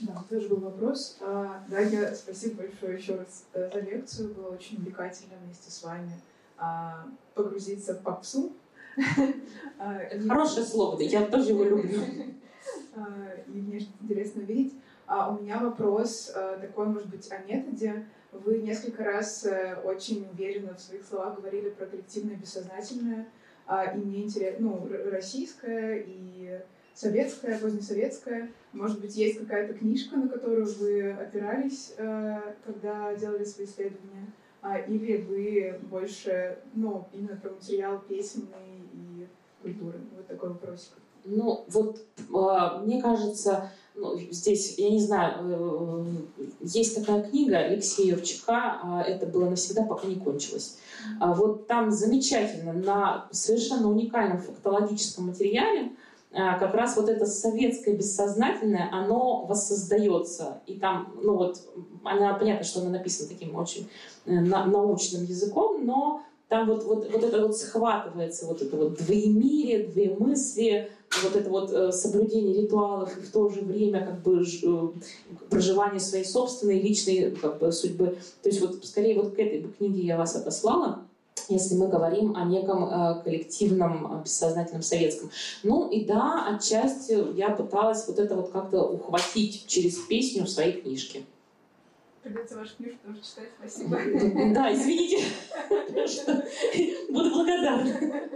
S9: Да, тоже был вопрос. А, Дарья, спасибо большое еще раз э, за лекцию. Было очень увлекательно вместе с вами а, погрузиться в попсу.
S1: А, Хорошее слово, да, я тоже его люблю.
S9: А, и мне интересно видеть. А у меня вопрос э, такой, может быть, о методе. Вы несколько раз э, очень уверенно в своих словах говорили про коллективное бессознательное, а, и мне интересно, ну, российское и советское, позднесоветское. Может быть, есть какая-то книжка, на которую вы опирались, э, когда делали свои исследования? а, или вы больше, ну, именно про материал песенный и культуры? Вот такой вопросик.
S1: Ну, вот э, мне кажется, ну, здесь, я не знаю, э, есть такая книга Алексея Юрчака э, «Это было навсегда, пока не кончилось». А вот там замечательно на совершенно уникальном фактологическом материале как раз вот это советское бессознательное, оно воссоздается. И там, ну вот, она, понятно, что она написана таким очень э, на- научным языком, но там вот, вот, вот это вот схватывается, вот это вот двоемирие, две мысли, вот это вот э, соблюдение ритуалов и в то же время как бы э, проживание своей собственной личной как бы, судьбы. То есть вот скорее вот к этой книге я вас отослала, если мы говорим о неком э, коллективном э, бессознательном советском. Ну и да, отчасти я пыталась вот это вот как-то ухватить через песню в своей книжке.
S9: Придется вашу книжку тоже читать. Спасибо.
S1: Да, извините, буду благодарна.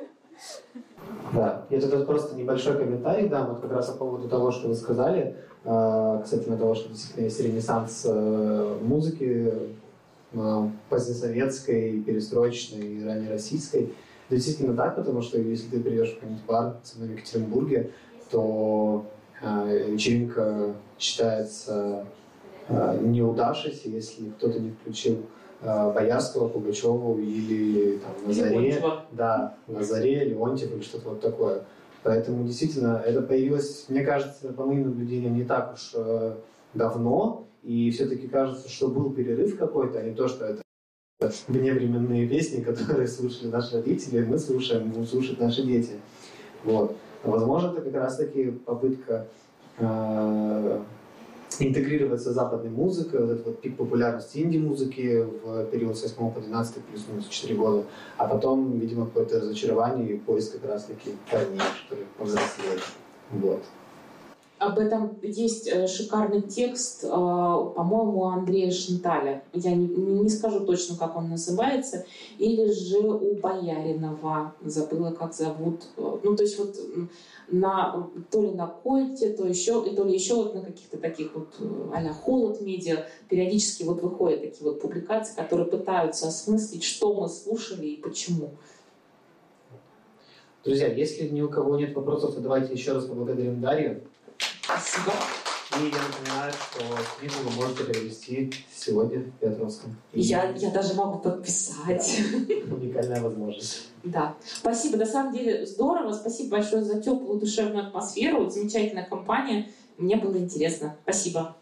S6: Да, я тут просто небольшой комментарий дам вот как раз по поводу того, что вы сказали, э, касательно того, что действительно есть ренессанс э, музыки э, позднесоветской, перестроечной и раннероссийской. Действительно так, потому что если ты придешь в какой-нибудь бар в Екатеринбурге, то э, вечеринка считается неудавшейся, если кто-то не включил Боярского, Пугачеву или там, на заре. Да, на заре, Леонтьев или что-то вот такое. Поэтому действительно это появилось, мне кажется, по моим наблюдениям, не так уж э, давно. И все-таки кажется, что был перерыв какой-то, а не то, что это вневременные песни, которые слушали наши родители, мы слушаем, слушать наши дети. Вот. Возможно, это как раз-таки попытка э, интегрироваться западной музыкой, вот этот вот пик популярности инди-музыки в период с 8 по 12 плюс-минус 4 года, а потом, видимо, какое-то разочарование и поиск как раз-таки корней, что ли, повзрослее. Вот.
S1: Об этом есть э, шикарный текст, э, по-моему, Андрея Шенталя. Я не, скажу точно, как он называется. Или же у Бояринова. Забыла, как зовут. Э, Ну, то есть вот на, то ли на Кольте, то, еще, и то ли еще вот на каких-то таких вот а-ля Холод медиа периодически вот выходят такие вот публикации, которые пытаются осмыслить, что мы слушали и почему.
S6: Друзья, если ни у кого нет вопросов, то давайте еще раз поблагодарим Дарью.
S1: Спасибо.
S6: И я напоминаю, что книгу вы можете приобрести сегодня в Петровском.
S1: Я, я даже могу подписать.
S6: Уникальная возможность.
S1: Да. Спасибо. На самом деле здорово. Спасибо большое за теплую душевную атмосферу. Замечательная компания. Мне было интересно. Спасибо.